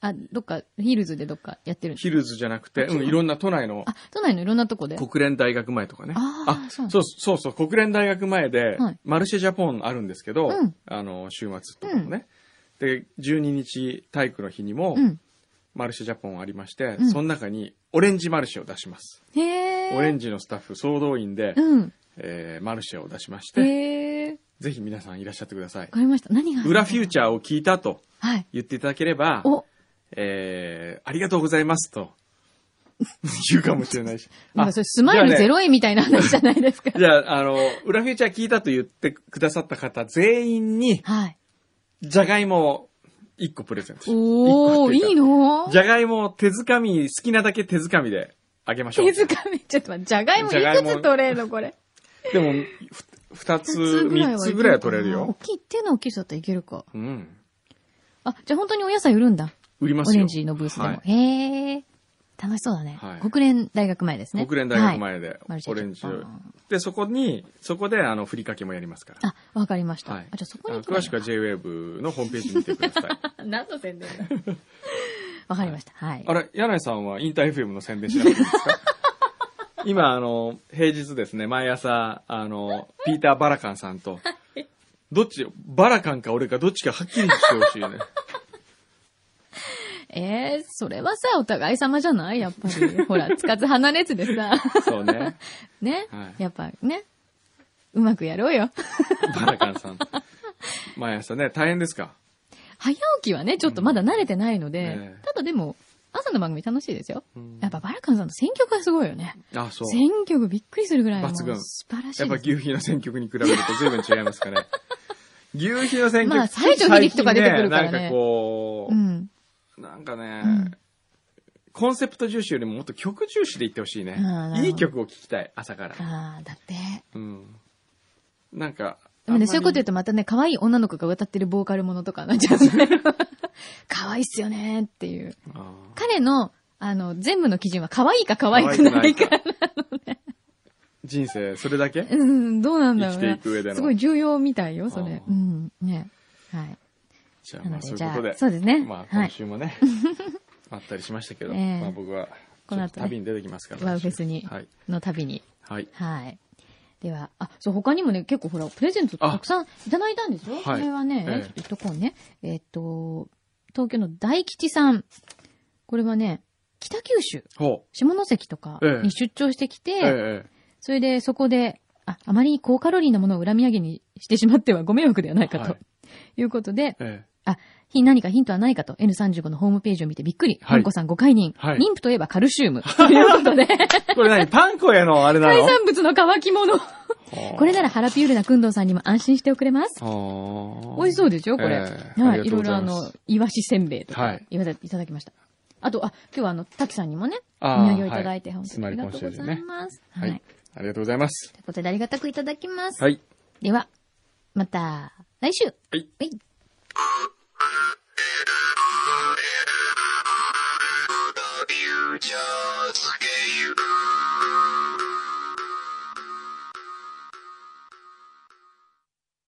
Speaker 3: あ、どっか、ヒルズでどっかやってるの？
Speaker 2: ヒルズじゃなくて、うん、いろんな都内の
Speaker 3: あ、都内のいろんなとこで？
Speaker 2: 国連大学前とかね。
Speaker 3: あーそう
Speaker 2: そうそうそう、国連大学前で、
Speaker 3: はい
Speaker 2: マルシェジャポンあるんですけど、
Speaker 3: うん
Speaker 2: あの、週末とかもね。で、12日体育の日にも、
Speaker 3: うん。
Speaker 2: マルシェジャポンありまして、
Speaker 3: うん
Speaker 2: その中にオレンジマルシェを出します。
Speaker 3: へえ。
Speaker 2: オレンジのスタッフ総動員で、
Speaker 3: うん。
Speaker 2: えーマルシェを出しまして。ぜひ皆さんいらっしゃってください
Speaker 3: わ。かりました。何が
Speaker 2: 裏フューチャーを聞いたと
Speaker 3: はい。
Speaker 2: 言っていただければ、
Speaker 3: お、
Speaker 2: えーありがとうございますと 言うかもしれないし。
Speaker 3: なんかそれスマイル
Speaker 2: じゃあね
Speaker 3: 0円みたいな話じゃないですか。
Speaker 2: じゃあ、あの、裏フューチャー聞いたと言ってくださった方全員に、
Speaker 3: はい。
Speaker 2: じゃがいもを1個プレゼント。
Speaker 3: おー、いいの？
Speaker 2: じゃがいもを手づかみ、好きなだけ手づかみであげましょう。
Speaker 3: 手づかみ？ちょっと待って、じゃがいもいくつ取れるのこれ？
Speaker 2: でも、ふ二つ、三つぐらいは取れる
Speaker 3: 大
Speaker 2: よ。
Speaker 3: きい、手の大きさだったらいけるか。
Speaker 2: うん。
Speaker 3: あ、じゃあ本当にお野菜売るんだ。
Speaker 2: 売りますよ。
Speaker 3: オレンジのブースでも。
Speaker 2: はい
Speaker 3: へえ。楽しそうだね、
Speaker 2: はい
Speaker 3: 国連大学前ですね。
Speaker 2: 国連大学
Speaker 3: はい
Speaker 2: 前でオレンジで、そこに、そこで、あの、ふりかけもやりますから。
Speaker 3: あ、わかりました。
Speaker 2: はい。
Speaker 3: あ、じゃあそこに
Speaker 2: あ詳しくは JWAVE のホームページ見てください。
Speaker 3: 何の宣伝だ わかりました。はい。
Speaker 2: あれ、柳井さんはインター FM の宣伝しなくていいですか？今、あの、平日ですね、毎朝、あの、ピーター・バラカンさんと、どっち、バラカンか俺かどっちかはっきりしてほしいよね。
Speaker 3: えー、それはさ、お互い様じゃない？やっぱり。ほら、つかず離れずでさ。
Speaker 2: そうね。
Speaker 3: ね、
Speaker 2: はい
Speaker 3: やっぱね。うまくやろうよ。
Speaker 2: バラカンさん。毎朝ね、大変ですか？
Speaker 3: 早起きはね、ちょっとまだ慣れてないので、
Speaker 2: ええ
Speaker 3: ただでも、朝の番組楽しいですよ。
Speaker 2: うん
Speaker 3: やっぱバラカンさんの選曲がすごいよね。
Speaker 2: あ、そう。
Speaker 3: 選曲びっくりするぐらい
Speaker 2: 抜群
Speaker 3: 素晴らしい
Speaker 2: やっぱ。牛皮の選曲に比べると随分違いますかね。牛皮の選曲
Speaker 3: まあ西城秀樹とか出てくるからね
Speaker 2: なんかこう、
Speaker 3: うん。
Speaker 2: なんかね、
Speaker 3: うん
Speaker 2: コンセプト重視よりももっと曲重視でいってほしいねいい曲を聴きたい、朝から。
Speaker 3: ああ、だって。
Speaker 2: うん。なんか、
Speaker 3: でもね、そういうこと言うとまたね、可愛い女の子が歌ってるボーカルものとかになっちゃうね。可愛いっすよねっていう。彼の、あの、全部の基準は可愛いか可愛くないか。
Speaker 2: 人生、それだけ？
Speaker 3: うん、どうなんだろう
Speaker 2: 生きてい
Speaker 3: ね。
Speaker 2: く上での。
Speaker 3: すごい重要みたいよ、それ。うん。ね。はい。
Speaker 2: じゃあ、まあそういうことで。、
Speaker 3: そうですね。
Speaker 2: まあ、
Speaker 3: はい。
Speaker 2: 今週もね、あったりしましたけど、
Speaker 3: ええ
Speaker 2: まあ僕は、
Speaker 3: この後
Speaker 2: 旅に出てきますから。
Speaker 3: ワウフェスに
Speaker 2: はい。
Speaker 3: の旅に。
Speaker 2: はい。
Speaker 3: はい。では、あ、そう、他にもね、結構ほら、プレゼントたくさんいただいたんですよ。
Speaker 2: はい
Speaker 3: これはね、
Speaker 2: ええ
Speaker 3: ちょっと言っとこうね。えっと、東京の大吉さん。これはね、北九州、
Speaker 2: ほ
Speaker 3: 下関とか
Speaker 2: ええ
Speaker 3: に出張してきて、
Speaker 2: う。ええ
Speaker 3: それでそこで、あ、あまり高カロリーなものを恨み上げにしてしまってはご迷惑ではないかと。
Speaker 2: はい
Speaker 3: い、うことで、
Speaker 2: ええ
Speaker 3: あ、ひ何かヒントはないかと N35 のホームページを見てびっくり。
Speaker 2: はい
Speaker 3: パンコさんご解任。
Speaker 2: はい
Speaker 3: 妊婦といえばカルシウム。ということで、
Speaker 2: これ何パン粉へのあれな
Speaker 3: 海
Speaker 2: の
Speaker 3: 産物の乾き物。これならハラピュールなくんどうさんにも安心しておくれます。美味しそうですよ、これ。
Speaker 2: ええ
Speaker 3: はい。いろいろあの、イワシせんべいとか
Speaker 2: はい、
Speaker 3: いたいただきました。あと、あ、今日はあの、滝さんにもね、お土産をいただいて、
Speaker 2: はい
Speaker 3: 本当にありがとうございます。
Speaker 2: は
Speaker 3: はいい。。
Speaker 2: ありがとうございます。
Speaker 3: ということで、ありがたくいただきます。
Speaker 2: はい。
Speaker 3: では、また、来週。
Speaker 2: はい。
Speaker 3: はい。
Speaker 5: future.